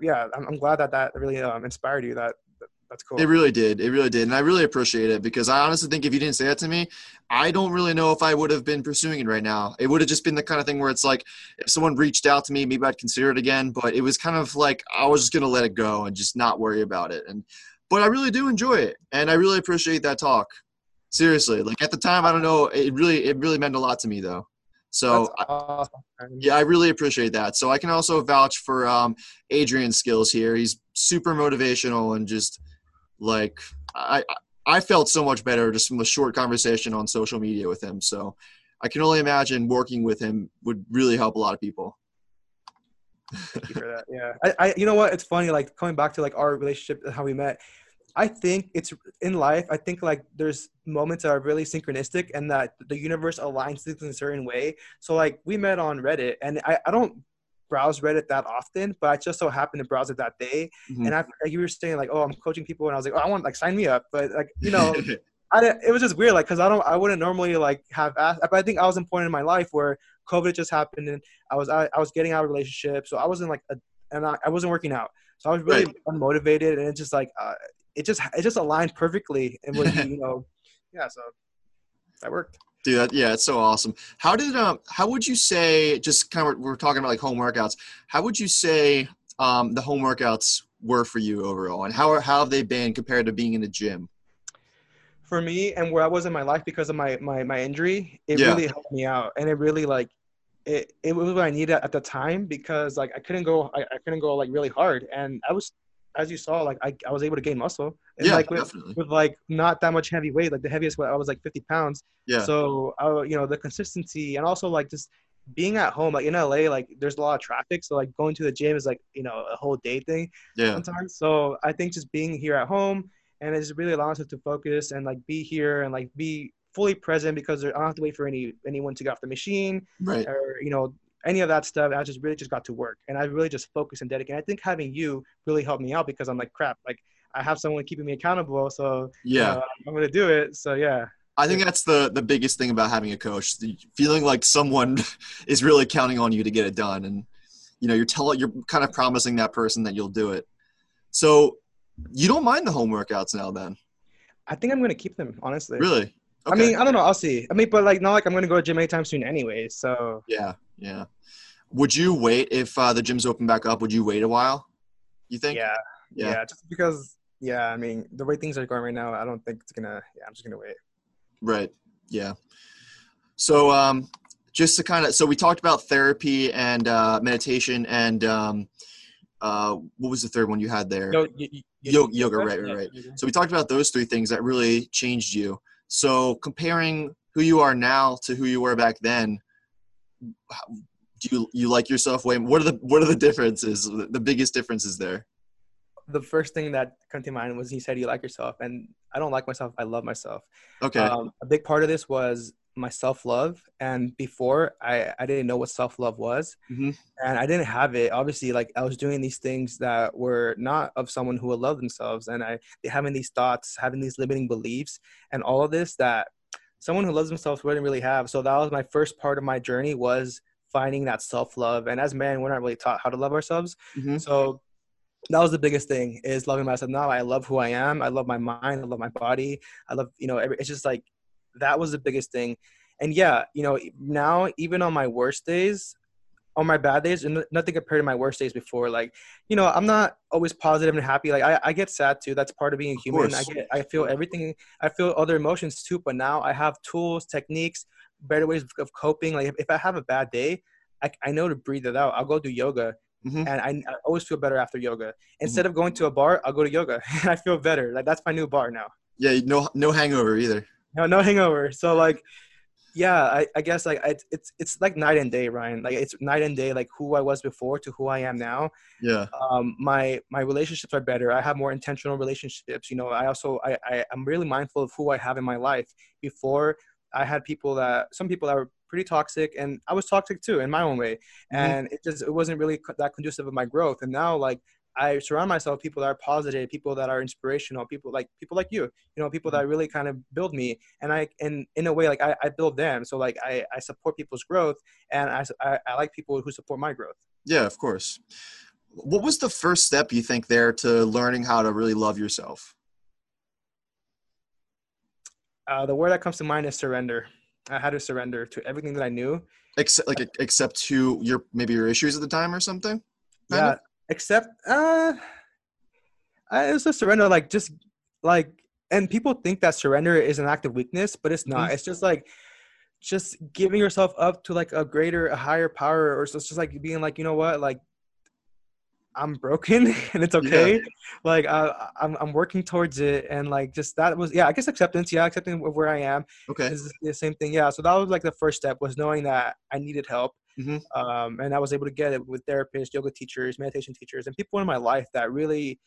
yeah i'm, I'm glad that that really um, inspired you that That's cool. It really did. It really did. And I really appreciate it because I honestly think if you didn't say that to me, I don't really know if I would have been pursuing it right now. It would have just been the kind of thing where it's like if someone reached out to me, maybe I'd consider it again. But it was kind of like I was just gonna let it go and just not worry about it. And but I really do enjoy it. And I really appreciate that talk. Seriously. Like at the time, I don't know, it really it really meant a lot to me though. So awesome. yeah, I really appreciate that. So I can also vouch for um, Adrian's skills here. He's super motivational and just like I I felt so much better just from a short conversation on social media with him. So I can only imagine working with him would really help a lot of people. Thank you for that. Yeah, I, I you know what? It's funny. Like coming back to like our relationship, and how we met. I think it's in life. I think like there's moments that are really synchronistic and that the universe aligns things in a certain way. So like we met on Reddit, and I, I don't browse Reddit that often, but I just so happened to browse it that day. And I, like you were saying like, oh, I'm coaching people, and I was like, oh, I want like sign me up, but like you know. I, it was just weird, like, cause I don't, I wouldn't normally like have asked, but I think I was in point in my life where COVID just happened and I was, I, I was getting out of relationship. So I wasn't like, a, and I, I wasn't working out. So I was really right. unmotivated and it's just like, uh, it just it just aligned perfectly and was you know yeah so that worked dude that, yeah it's so awesome. How did um how would you say just kind of we're talking about like home workouts. How would you say um the home workouts were for you overall? And how are how have they been compared to being in a gym? For me and where i was in my life because of my my, my injury it yeah. really helped me out. And it really like it, it was what I needed at the time because like I couldn't go I, I couldn't go like really hard. And I was as you saw, like I, I was able to gain muscle. And yeah, like with, definitely. with like not that much heavy weight. Like the heaviest weight I was like 50 pounds. Yeah. So I, you know, the consistency and also like just being at home, like in LA, like there's a lot of traffic. So like going to the gym is like, you know, a whole day thing. Yeah. Sometimes. So I think just being here at home and it's really allows us to focus and like be here and like be fully present because I don't have to wait for any anyone to get off the machine. Right. Or, you know, any of that stuff. I just really just got to work and I really just focused and dedicated. I think having you really helped me out because I'm like, crap, like I have someone keeping me accountable. So yeah, I'm going to do it. So yeah. I think that's the the biggest thing about having a coach, feeling like someone is really counting on you to get it done. And, you know, you're telling, you're kind of promising that person that you'll do it. So you don't mind the home workouts now then? I think I'm going to keep them, honestly. Really? Okay. I mean, I don't know. I'll see. I mean, but like, not like I'm going to go to gym anytime soon anyway. So yeah, yeah. Would you wait if uh, the gyms open back up? Would you wait a while? You think? Yeah, yeah. Yeah. Just because. Yeah, I mean, the way things are going right now, I don't think it's gonna. Yeah, I'm just gonna wait. Right. Yeah. So, um, just to kind of, so we talked about therapy and uh, meditation and um, uh, what was the third one you had there? No, y- y- yoga, yoga, right, right, right. So we talked about those three things that really changed you. So comparing who you are now to who you were back then, do you you like yourself way? What are the what are the differences? The biggest differences there. The first thing that came to mind was he said you like yourself, and I don't like myself. I love myself. Okay. Um, a big part of this was my self love, and before I I didn't know what self love was, mm-hmm. and I didn't have it. Obviously, like I was doing these things that were not of someone who would love themselves, and I having these thoughts, having these limiting beliefs, and all of this that someone who loves themselves wouldn't really have. So that was my first part of my journey was finding that self love. And as men, we're not really taught how to love ourselves. Mm-hmm. So that was the biggest thing is loving myself. Now I love who I am. I love my mind. I love my body. I love, you know, every, it's just like that was the biggest thing. And yeah, you know, now even on my worst days, on my bad days, and nothing compared to my worst days before. Like, you know, I'm not always positive and happy. Like, I, I get sad too. That's part of being a human. I get, I feel everything. I feel other emotions too. But now I have tools, techniques, better ways of coping. Like if, if I have a bad day, I, I know to breathe it out. I'll go do yoga. Mm-hmm. And I, I, always feel better after yoga. Mm-hmm. Instead mm-hmm. of going to a bar, I'll go to yoga, and I feel better. Like that's my new bar now. Yeah, no, no hangover either. No, no hangover. So like, yeah, I, I guess like I, it's it's like night and day, Ryan. Like it's night and day, like who I was before to who I am now. Yeah. Um, my my relationships are better. I have more intentional relationships. You know, I also I, I I'm really mindful of who I have in my life. Before I had people that some people that were pretty toxic, and I was toxic too in my own way, mm-hmm. and it just it wasn't really that conducive of my growth. And now like I surround myself with people that are positive, people that are inspirational, people like people like you, you know, people that mm-hmm. really kind of build me. And I, and in a way, like I, I build them. So like I, I support people's growth and I, I, I like people who support my growth. Yeah, of course. What was the first step you think there to learning how to really love yourself? Uh, the word that comes to mind is surrender. I had to surrender to everything that I knew. Except like except to your maybe your issues at the time or something. Yeah. Of? Except uh, I, it was a surrender. Like just like, and people think that surrender is an act of weakness, but it's not. Mm-hmm. It's just like just giving yourself up to like a greater, a higher power, or it's just like being like, you know what, like I'm broken and it's okay. Yeah. Like uh, I'm I'm working towards it and like just that was yeah I guess acceptance yeah accepting where I am okay is the same thing yeah so that was like the first step was knowing that I needed help mm-hmm. um, and I was able to get it with therapists yoga teachers meditation teachers and people in my life that really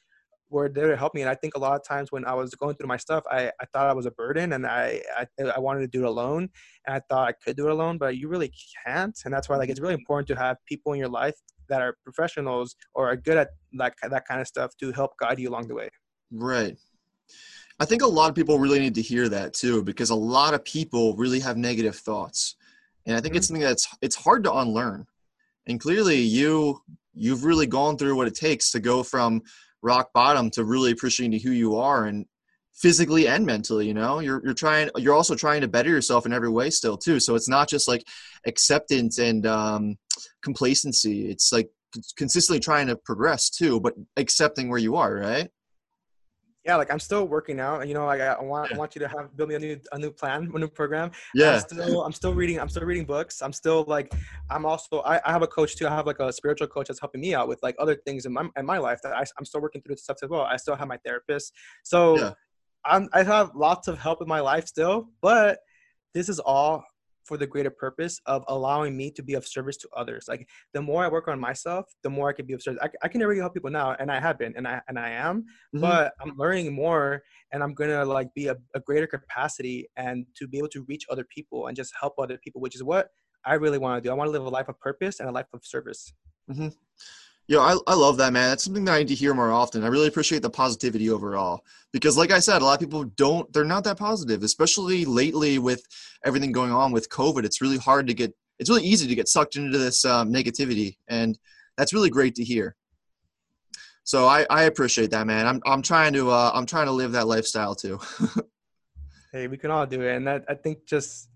were there to help me and I think a lot of times when I was going through my stuff I, I thought I was a burden and I, I I wanted to do it alone and I thought I could do it alone but you really can't and that's why like it's really important to have people in your life that are professionals or are good at that that kind of stuff to help guide you along the way. Right. I think a lot of people really need to hear that too because a lot of people really have negative thoughts. And I think mm-hmm. it's something that's it's hard to unlearn. And clearly you you've really gone through what it takes to go from rock bottom to really appreciating who you are and physically and mentally you know you're you're trying you're also trying to better yourself in every way still too so it's not just like acceptance and um, complacency it's like consistently trying to progress too but accepting where you are right yeah like i'm still working out and you know like i want. I want you to have build me a new a new plan a new program. Yeah I'm still, I'm still reading i'm still reading books. I'm still like i'm also I, I have a coach too i have like a spiritual coach that's helping me out with like other things in my in my life that I, i'm still working through the stuff as well. I still have my therapist. So yeah. I'm, I have lots of help in my life still, but this is all for the greater purpose of allowing me to be of service to others. Like the more I work on myself, the more I can be of service. I, I can already help people now, and I have been, and I and I am. Mm-hmm. But I'm learning more, and I'm gonna like be a, a, greater capacity and to be able to reach other people and just help other people, which is what I really want to do. I want to live a life of purpose and a life of service. Mm-hmm. Yo, I, I love that, man. That's something that I need to hear more often. I really appreciate the positivity overall because, like I said, a lot of people don't, they're not that positive, especially lately with everything going on with COVID. It's really hard to get, it's really easy to get sucked into this um, negativity. And that's really great to hear. So I, I appreciate that, man. I'm, I'm trying to, uh, I'm trying to live that lifestyle too. hey, we can all do it. And that, I think just,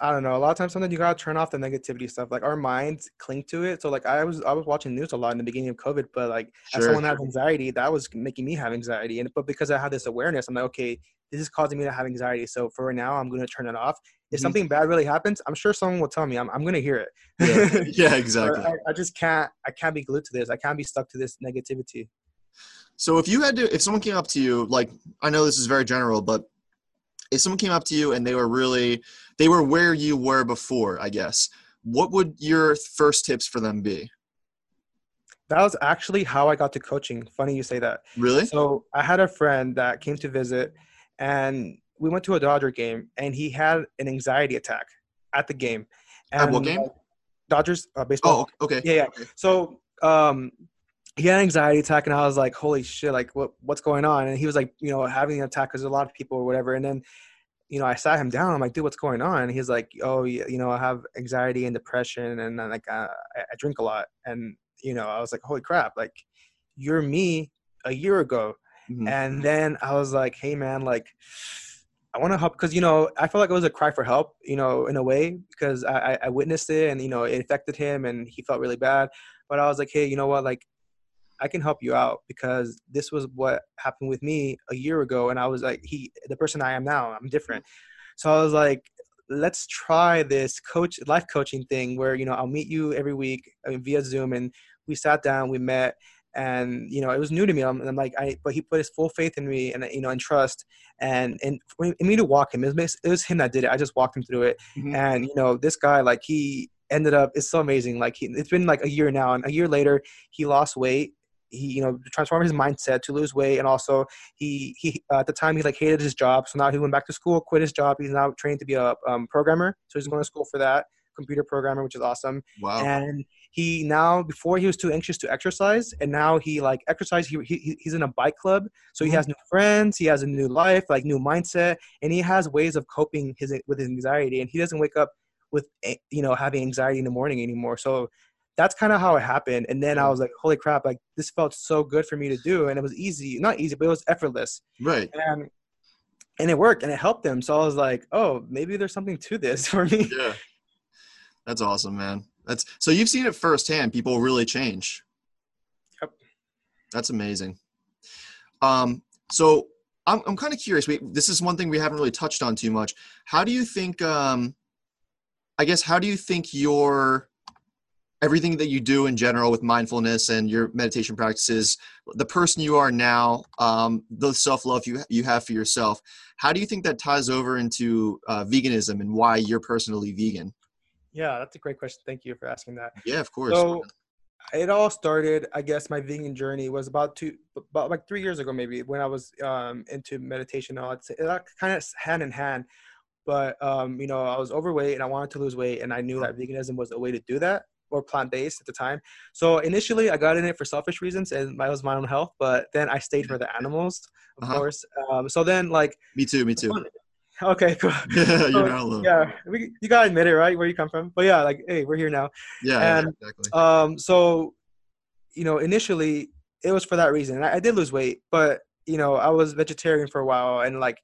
I don't know. A lot of times, sometimes you gotta turn off the negativity stuff. Like our minds cling to it. So like I was, I was watching news a lot in the beginning of COVID, but like sure. as someone that has anxiety, that was making me have anxiety. And but because I had this awareness, I'm like, okay, this is causing me to have anxiety. So for now, I'm gonna turn it off. If mm-hmm. something bad really happens, I'm sure someone will tell me. I'm, I'm gonna hear it. Yeah, yeah exactly. I, I just can't. I can't be glued to this. I can't be stuck to this negativity. So if you had to, if someone came up to you, like I know this is very general, but if someone came up to you and they were really they were where you were before i guess what would your first tips for them be? That was actually how i got to coaching. Funny you say that. Really? So i had a friend that came to visit and we went to a dodger game and he had an anxiety attack at the game. And at what game? Dodgers uh, baseball. Oh okay. Yeah yeah. Okay. so um he had an anxiety attack and I was like, holy shit, like what what's going on? And he was like, you know, having an attack because a lot of people or whatever. And then, you know, I sat him down. I'm like, dude, what's going on? And he's like, oh, you know, I have anxiety and depression, and then, like uh, I, I drink a lot. And you know, I was like, holy crap, like you're me a year ago. Mm-hmm. And then I was like, hey man, like I want to help because you know I felt like it was a cry for help, you know, in a way because I, I witnessed it and you know it affected him and he felt really bad. But I was like, hey, you know what, like I can help you out because this was what happened with me a year ago. And I was like, he, the person I am now, I'm different. So I was like, let's try this coach life coaching thing where, you know, I'll meet you every week I mean, via Zoom and we sat down, we met and, you know, it was new to me. I'm, I'm, like, I, but he put his full faith in me and, you know, and trust and, and for me to walk him, it was, it was him that did it. I just walked him through it. Mm-hmm. And, you know, this guy, like he, ended up it's so amazing like he, it's been like a year now and a year later he lost weight he you know transformed his mindset to lose weight and also he he uh, at the time he like hated his job so now he went back to school quit his job he's now trained to be a um, programmer so he's going to school for that computer programmer which is awesome. Wow. And he now before he was too anxious to exercise and now he like exercise he, he he's in a bike club so he mm-hmm. has new friends he has a new life like new mindset and he has ways of coping his with his anxiety and he doesn't wake up with you know having anxiety in the morning anymore. So that's kind of how it happened. And then I was like, holy crap, like this felt so good for me to do. And it was easy, not easy, but it was effortless. Right. And and it worked and it helped them. So I was like, oh, maybe there's something to this for me. Yeah. That's awesome, man. That's so you've seen it firsthand. People really change. Yep. That's amazing. Um, so I'm I'm kind of curious. We this is one thing we haven't really touched on too much. How do you think? Um, I guess how do you think your everything that you do in general with mindfulness and your meditation practices, the person you are now, um, the self love you you have for yourself, how do you think that ties over into uh, veganism and why you're personally vegan? Yeah, that's a great question. Thank you for asking that. Yeah, of course. So it all started, I guess, my vegan journey was about two, about like three years ago, maybe when I was um, into meditation. I'd say it kind of hand in hand. But um, you know, I was overweight and I wanted to lose weight, and I knew that veganism was a way to do that or plant based at the time. So initially, I got in it for selfish reasons and that was my own health. But then I stayed for the animals, of uh-huh. course. Um, so then, like, me too, me too. Okay, cool. yeah, so, yeah, we, you gotta admit it, right? Where you come from. But yeah, like, hey, we're here now. Yeah, and, yeah, exactly. Um, so, you know, initially it was for that reason. I, I did lose weight, but you know, I was vegetarian for a while, and like,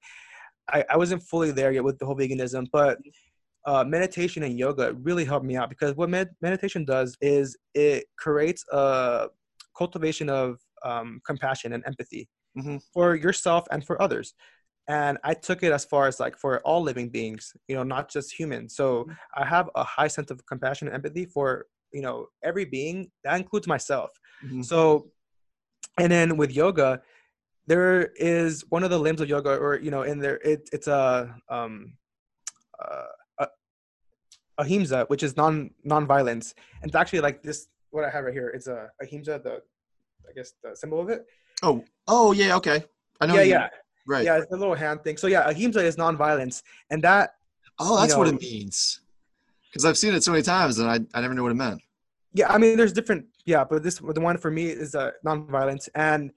I, I wasn't fully there yet with the whole veganism, but uh, meditation and yoga really helped me out because what med- meditation does is it creates a cultivation of um, compassion and empathy mm-hmm. for yourself and for others and i took it as far as like for all living beings you know not just humans so mm-hmm. i have a high sense of compassion and empathy for you know every being that includes myself mm-hmm. so and then with yoga there is one of the limbs of yoga or you know in there it, it's a um uh, ahimsa, which is non non-violence, and it's actually like this. What I have right here is a ahimsa, the I guess the symbol of it. Oh, oh yeah, okay. I know. Yeah, yeah, right. Yeah, it's a little hand thing. So yeah, ahimsa is non-violence, and that. Oh, that's you know, what it means. Because I've seen it so many times, and I I never knew what it meant. Yeah, I mean, there's different. Yeah, but this the one for me is uh, non-violence, and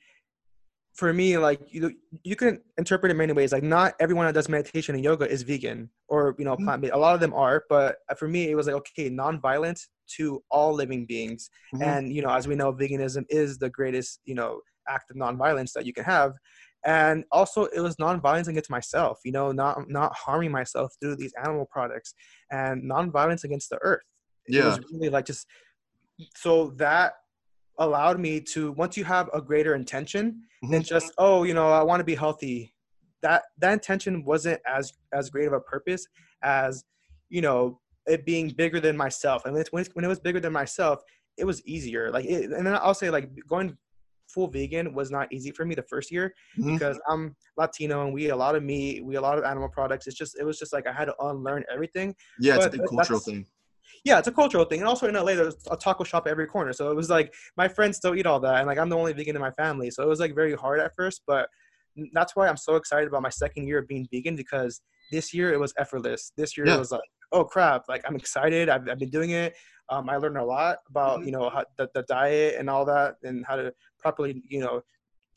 for me, like you, you can interpret it many ways. Like not everyone that does meditation and yoga is vegan or you know mm-hmm. plant based. A lot of them are, but for me, it was like okay, non-violent to all living beings. Mm-hmm. And you know, as we know, veganism is the greatest you know act of non-violence that you can have. And also, it was non-violence against myself. You know, not not harming myself through these animal products, and non-violence against the earth. Yeah, it was really like just so that allowed me to once you have a greater intention mm-hmm. than just oh you know i want to be healthy that that intention wasn't as as great of a purpose as you know it being bigger than myself. And when it, when it was bigger than myself it was easier. Like it, and then i'll say like going full vegan was not easy for me the first year mm-hmm. because i'm latino and we eat a lot of meat we eat a lot of animal products. It's just it was just like i had to unlearn everything. Yeah it's a big cultural thing yeah, it's a cultural thing. And also in LA, there's a taco shop at every corner. So it was like my friends still eat all that. And like I'm the only vegan in my family. So it was like very hard at first. But that's why I'm so excited about my second year of being vegan because this year it was effortless. This year yeah. it was like, oh crap, like I'm excited. I've, I've been doing it. Um, I learned a lot about, you know, how, the, the diet and all that and how to properly, you know,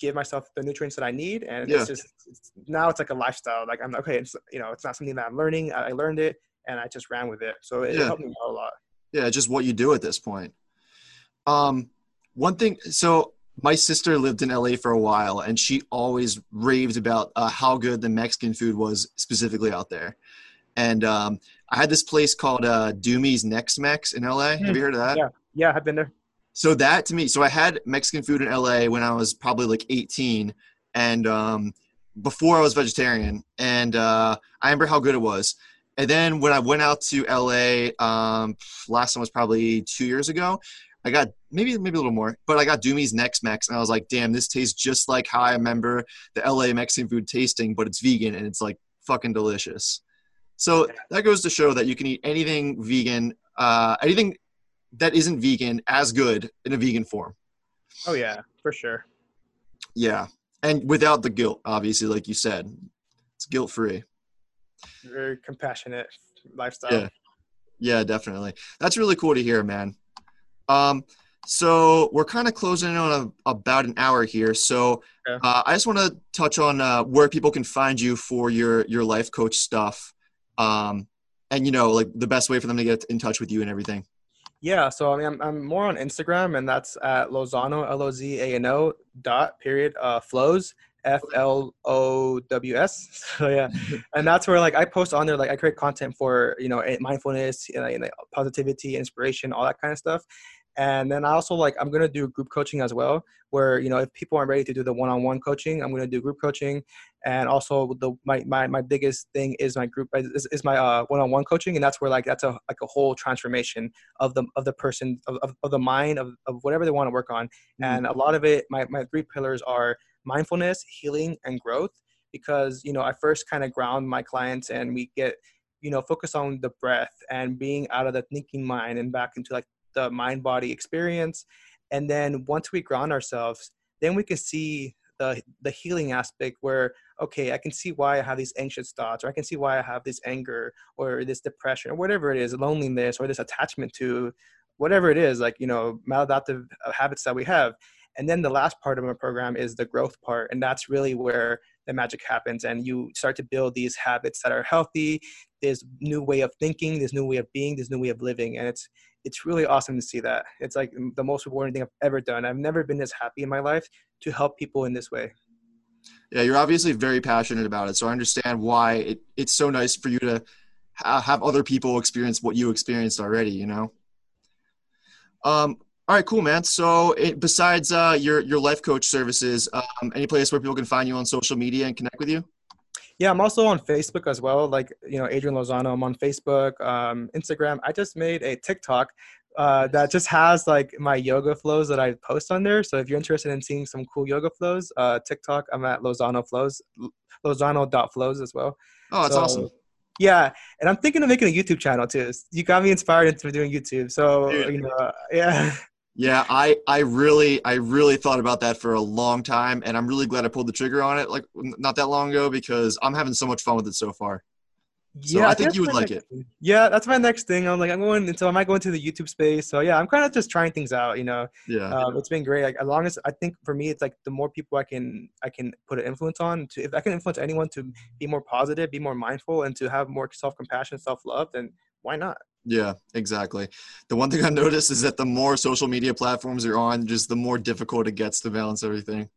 give myself the nutrients that I need. And yeah. it's just it's, now it's like a lifestyle. Like I'm okay. It's you know it's not something that I'm learning. I, I learned it and I just ran with it. So it, yeah. helped me out a lot. Yeah, just what you do at this point. Um, one thing. So my sister lived in LA for a while, and she always raved about uh, how good the Mexican food was, specifically out there. And um, I had this place called uh, Doomie's Next Mex in LA. Mm. Have you heard of that? Yeah, yeah, I've been there. So that to me, so I had Mexican food in LA when I was probably like 18, and um, before I was vegetarian, and uh, I remember how good it was. And then when I went out to LA, um, last time was probably two years ago. I got maybe maybe a little more, but I got Doomie's Next Mex, and I was like, damn, this tastes just like how I remember the LA Mexican food tasting, but it's vegan and it's like fucking delicious. So that goes to show that you can eat anything vegan, uh, anything that isn't vegan as good in a vegan form. Oh yeah, for sure. Yeah, and without the guilt, obviously, like you said, it's guilt free very compassionate lifestyle. Yeah. Yeah, definitely. That's really cool to hear, man. Um, so we're kind of closing in on a, about an hour here. So uh, I just want to touch on uh, where people can find you for your your life coach stuff, um, and you know, like the best way for them to get in touch with you and everything. Yeah, so I mean, I'm, I'm more on Instagram, and that's at Lozano L O Z A N O dot period uh, flows, F L O W S. So yeah, and that's where like I post on there like I create content for you know mindfulness, and know, positivity, inspiration, all that kind of stuff. And then I also like I'm gonna do group coaching as well, where you know if people aren't ready to do the one-on-one coaching, I'm gonna do group coaching. And also the my my, my biggest thing is my group is, is my uh, one-on-one coaching, and that's where like that's a like a whole transformation of the of the person of, of, of the mind of, of whatever they want to work on. Mm-hmm. And a lot of it, my my three pillars are mindfulness, healing, and growth. Because you know I first kind of ground my clients, and we get you know focus on the breath and being out of the thinking mind and back into like the mind body experience and then once we ground ourselves then we can see the the healing aspect where okay i can see why i have these anxious thoughts or i can see why i have this anger or this depression or whatever it is loneliness or this attachment to whatever it is like you know maladaptive habits that we have and then the last part of my program is the growth part and that's really where the magic happens and you start to build these habits that are healthy this new way of thinking this new way of being this new way of living and it's it's really awesome to see that. It's like the most rewarding thing I've ever done. I've never been this happy in my life to help people in this way. Yeah, you're obviously very passionate about it. So I understand why it, it's so nice for you to ha- have other people experience what you experienced already, you know? Um, all right, cool, man. So it, besides uh, your, your life coach services, um, any place where people can find you on social media and connect with you? Yeah, I'm also on Facebook as well. Like, you know, Adrian Lozano, I'm on Facebook, um, Instagram. I just made a TikTok uh, that just has like my yoga flows that I post on there. So if you're interested in seeing some cool yoga flows, uh, TikTok, I'm at Lozano Flows, Lozano.flows as well. Oh, that's so, awesome. Yeah, and I'm thinking of making a YouTube channel too. You got me inspired into doing YouTube. So, Dude. you know, yeah. Yeah, I I really I really thought about that for a long time, and I'm really glad I pulled the trigger on it like not that long ago because I'm having so much fun with it so far. So yeah, I think you would like it. Thing. Yeah, that's my next thing. I'm like, I'm going into, I might go into the YouTube space. So yeah, I'm kind of just trying things out. You know, yeah, um, it's been great. Like as long as I think for me, it's like the more people I can, I can put an influence on. To if I can influence anyone to be more positive, be more mindful, and to have more self compassion, self love, then why not? Yeah, exactly. The one thing I noticed is that the more social media platforms you're on, just the more difficult it gets to balance everything.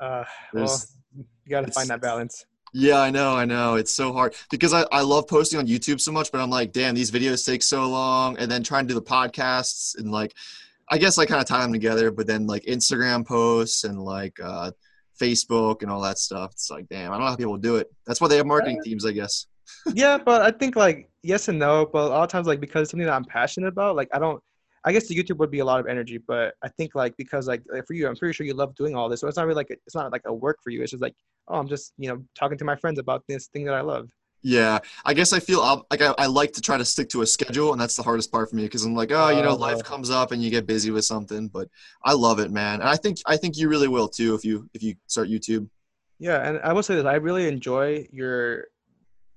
Uh, well, you got to find that balance. Yeah, I know, I know. It's so hard because I, I love posting on YouTube so much, but I'm like, damn, these videos take so long. And then trying to do the podcasts and like, I guess I kind of tie them together, but then like Instagram posts and like uh, Facebook and all that stuff. It's like, damn, I don't know how people do it. That's why they have marketing teams, I guess yeah, but I think like yes and no. But a lot of times, like because it's something that I'm passionate about, like I don't. I guess the YouTube would be a lot of energy, but I think like because like, for you, I'm pretty sure you love doing all this, so it's not really like a, it's not like a work for you. It's just like oh, I'm just you know talking to my friends about this thing that I love. Yeah, I guess I feel like I, I, like to try to stick to a schedule, and that's the hardest part for me because I'm like, oh, you know, uh, life comes up and you get busy with something. But I love it, man, and I think I think you really will too if you if you start YouTube. Yeah, and I will say this: I really enjoy your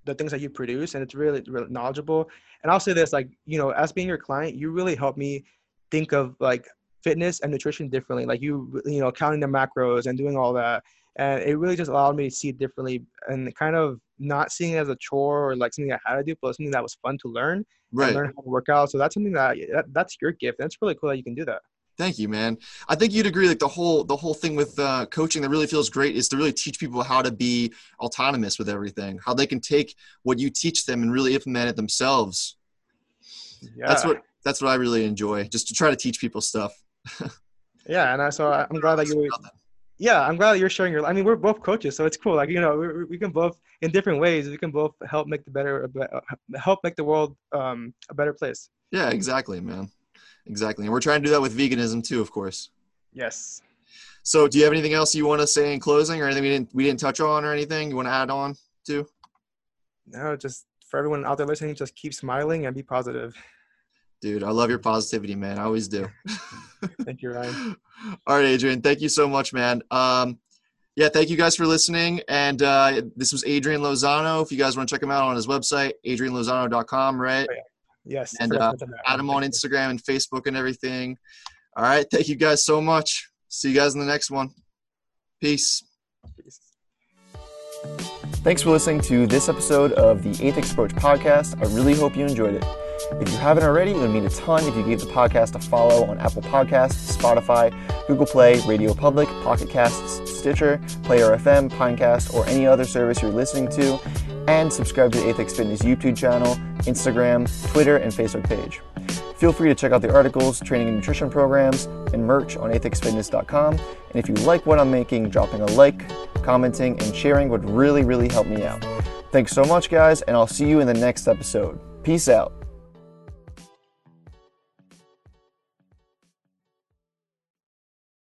the things that you produce and it's really, really knowledgeable and i'll say this like you know as being your client you really help me think of like fitness and nutrition differently like you you know counting the macros and doing all that and it really just allowed me to see it differently and kind of not seeing it as a chore or like something I had to do, but something that was fun to learn, right? learn how to work out. So that's something that, that that's your gift. And it's really cool that you can do that. Thank you, man. I think you'd agree. Like the whole the whole thing with uh, coaching that really feels great is to really teach people how to be autonomous with everything. How they can take what you teach them and really implement it themselves. Yeah. That's what that's what I really enjoy. Just to try to teach people stuff. yeah, and I, so I'm glad that you. Yeah, I'm glad that you're sharing your. I mean, we're both coaches, so it's cool. Like you know, we, we can both in different ways. We can both help make the better, help make the world um, a better place. Yeah, exactly, man. Exactly. And we're trying to do that with veganism too, of course. Yes. So do you have anything else you want to say in closing or anything we didn't we didn't touch on or anything you want to add on to? No, just for everyone out there listening, just keep smiling and be positive. Dude, I love your positivity, man. I always do. thank you, Ryan. All right, Adrian. Thank you so much, man. Um, yeah, thank you guys for listening. And uh, this was Adrian Lozano. If you guys want to check him out on his website, adrianlozano.com, right? Oh, yeah. Yes. And uh, add them on Instagram and Facebook and everything. All right. Thank you guys so much. See you guys in the next one. Peace. Peace. Thanks for listening to this episode of the Aethix Approach podcast. I really hope you enjoyed it. If you haven't already, it would mean a ton if you gave the podcast a follow on Apple Podcasts, Spotify, Google Play, Radio Public, Pocket Casts, Stitcher, Player FM, Pinecast, or any other service you're listening to, and subscribe to the Aethix Fitness YouTube channel, Instagram, Twitter, and Facebook page. Feel free to check out the articles, training and nutrition programs, and merch on aethixfitness.com. And if you like what I'm making, dropping a like, commenting, and sharing would really, really help me out. Thanks so much, guys, and I'll see you in the next episode. Peace out.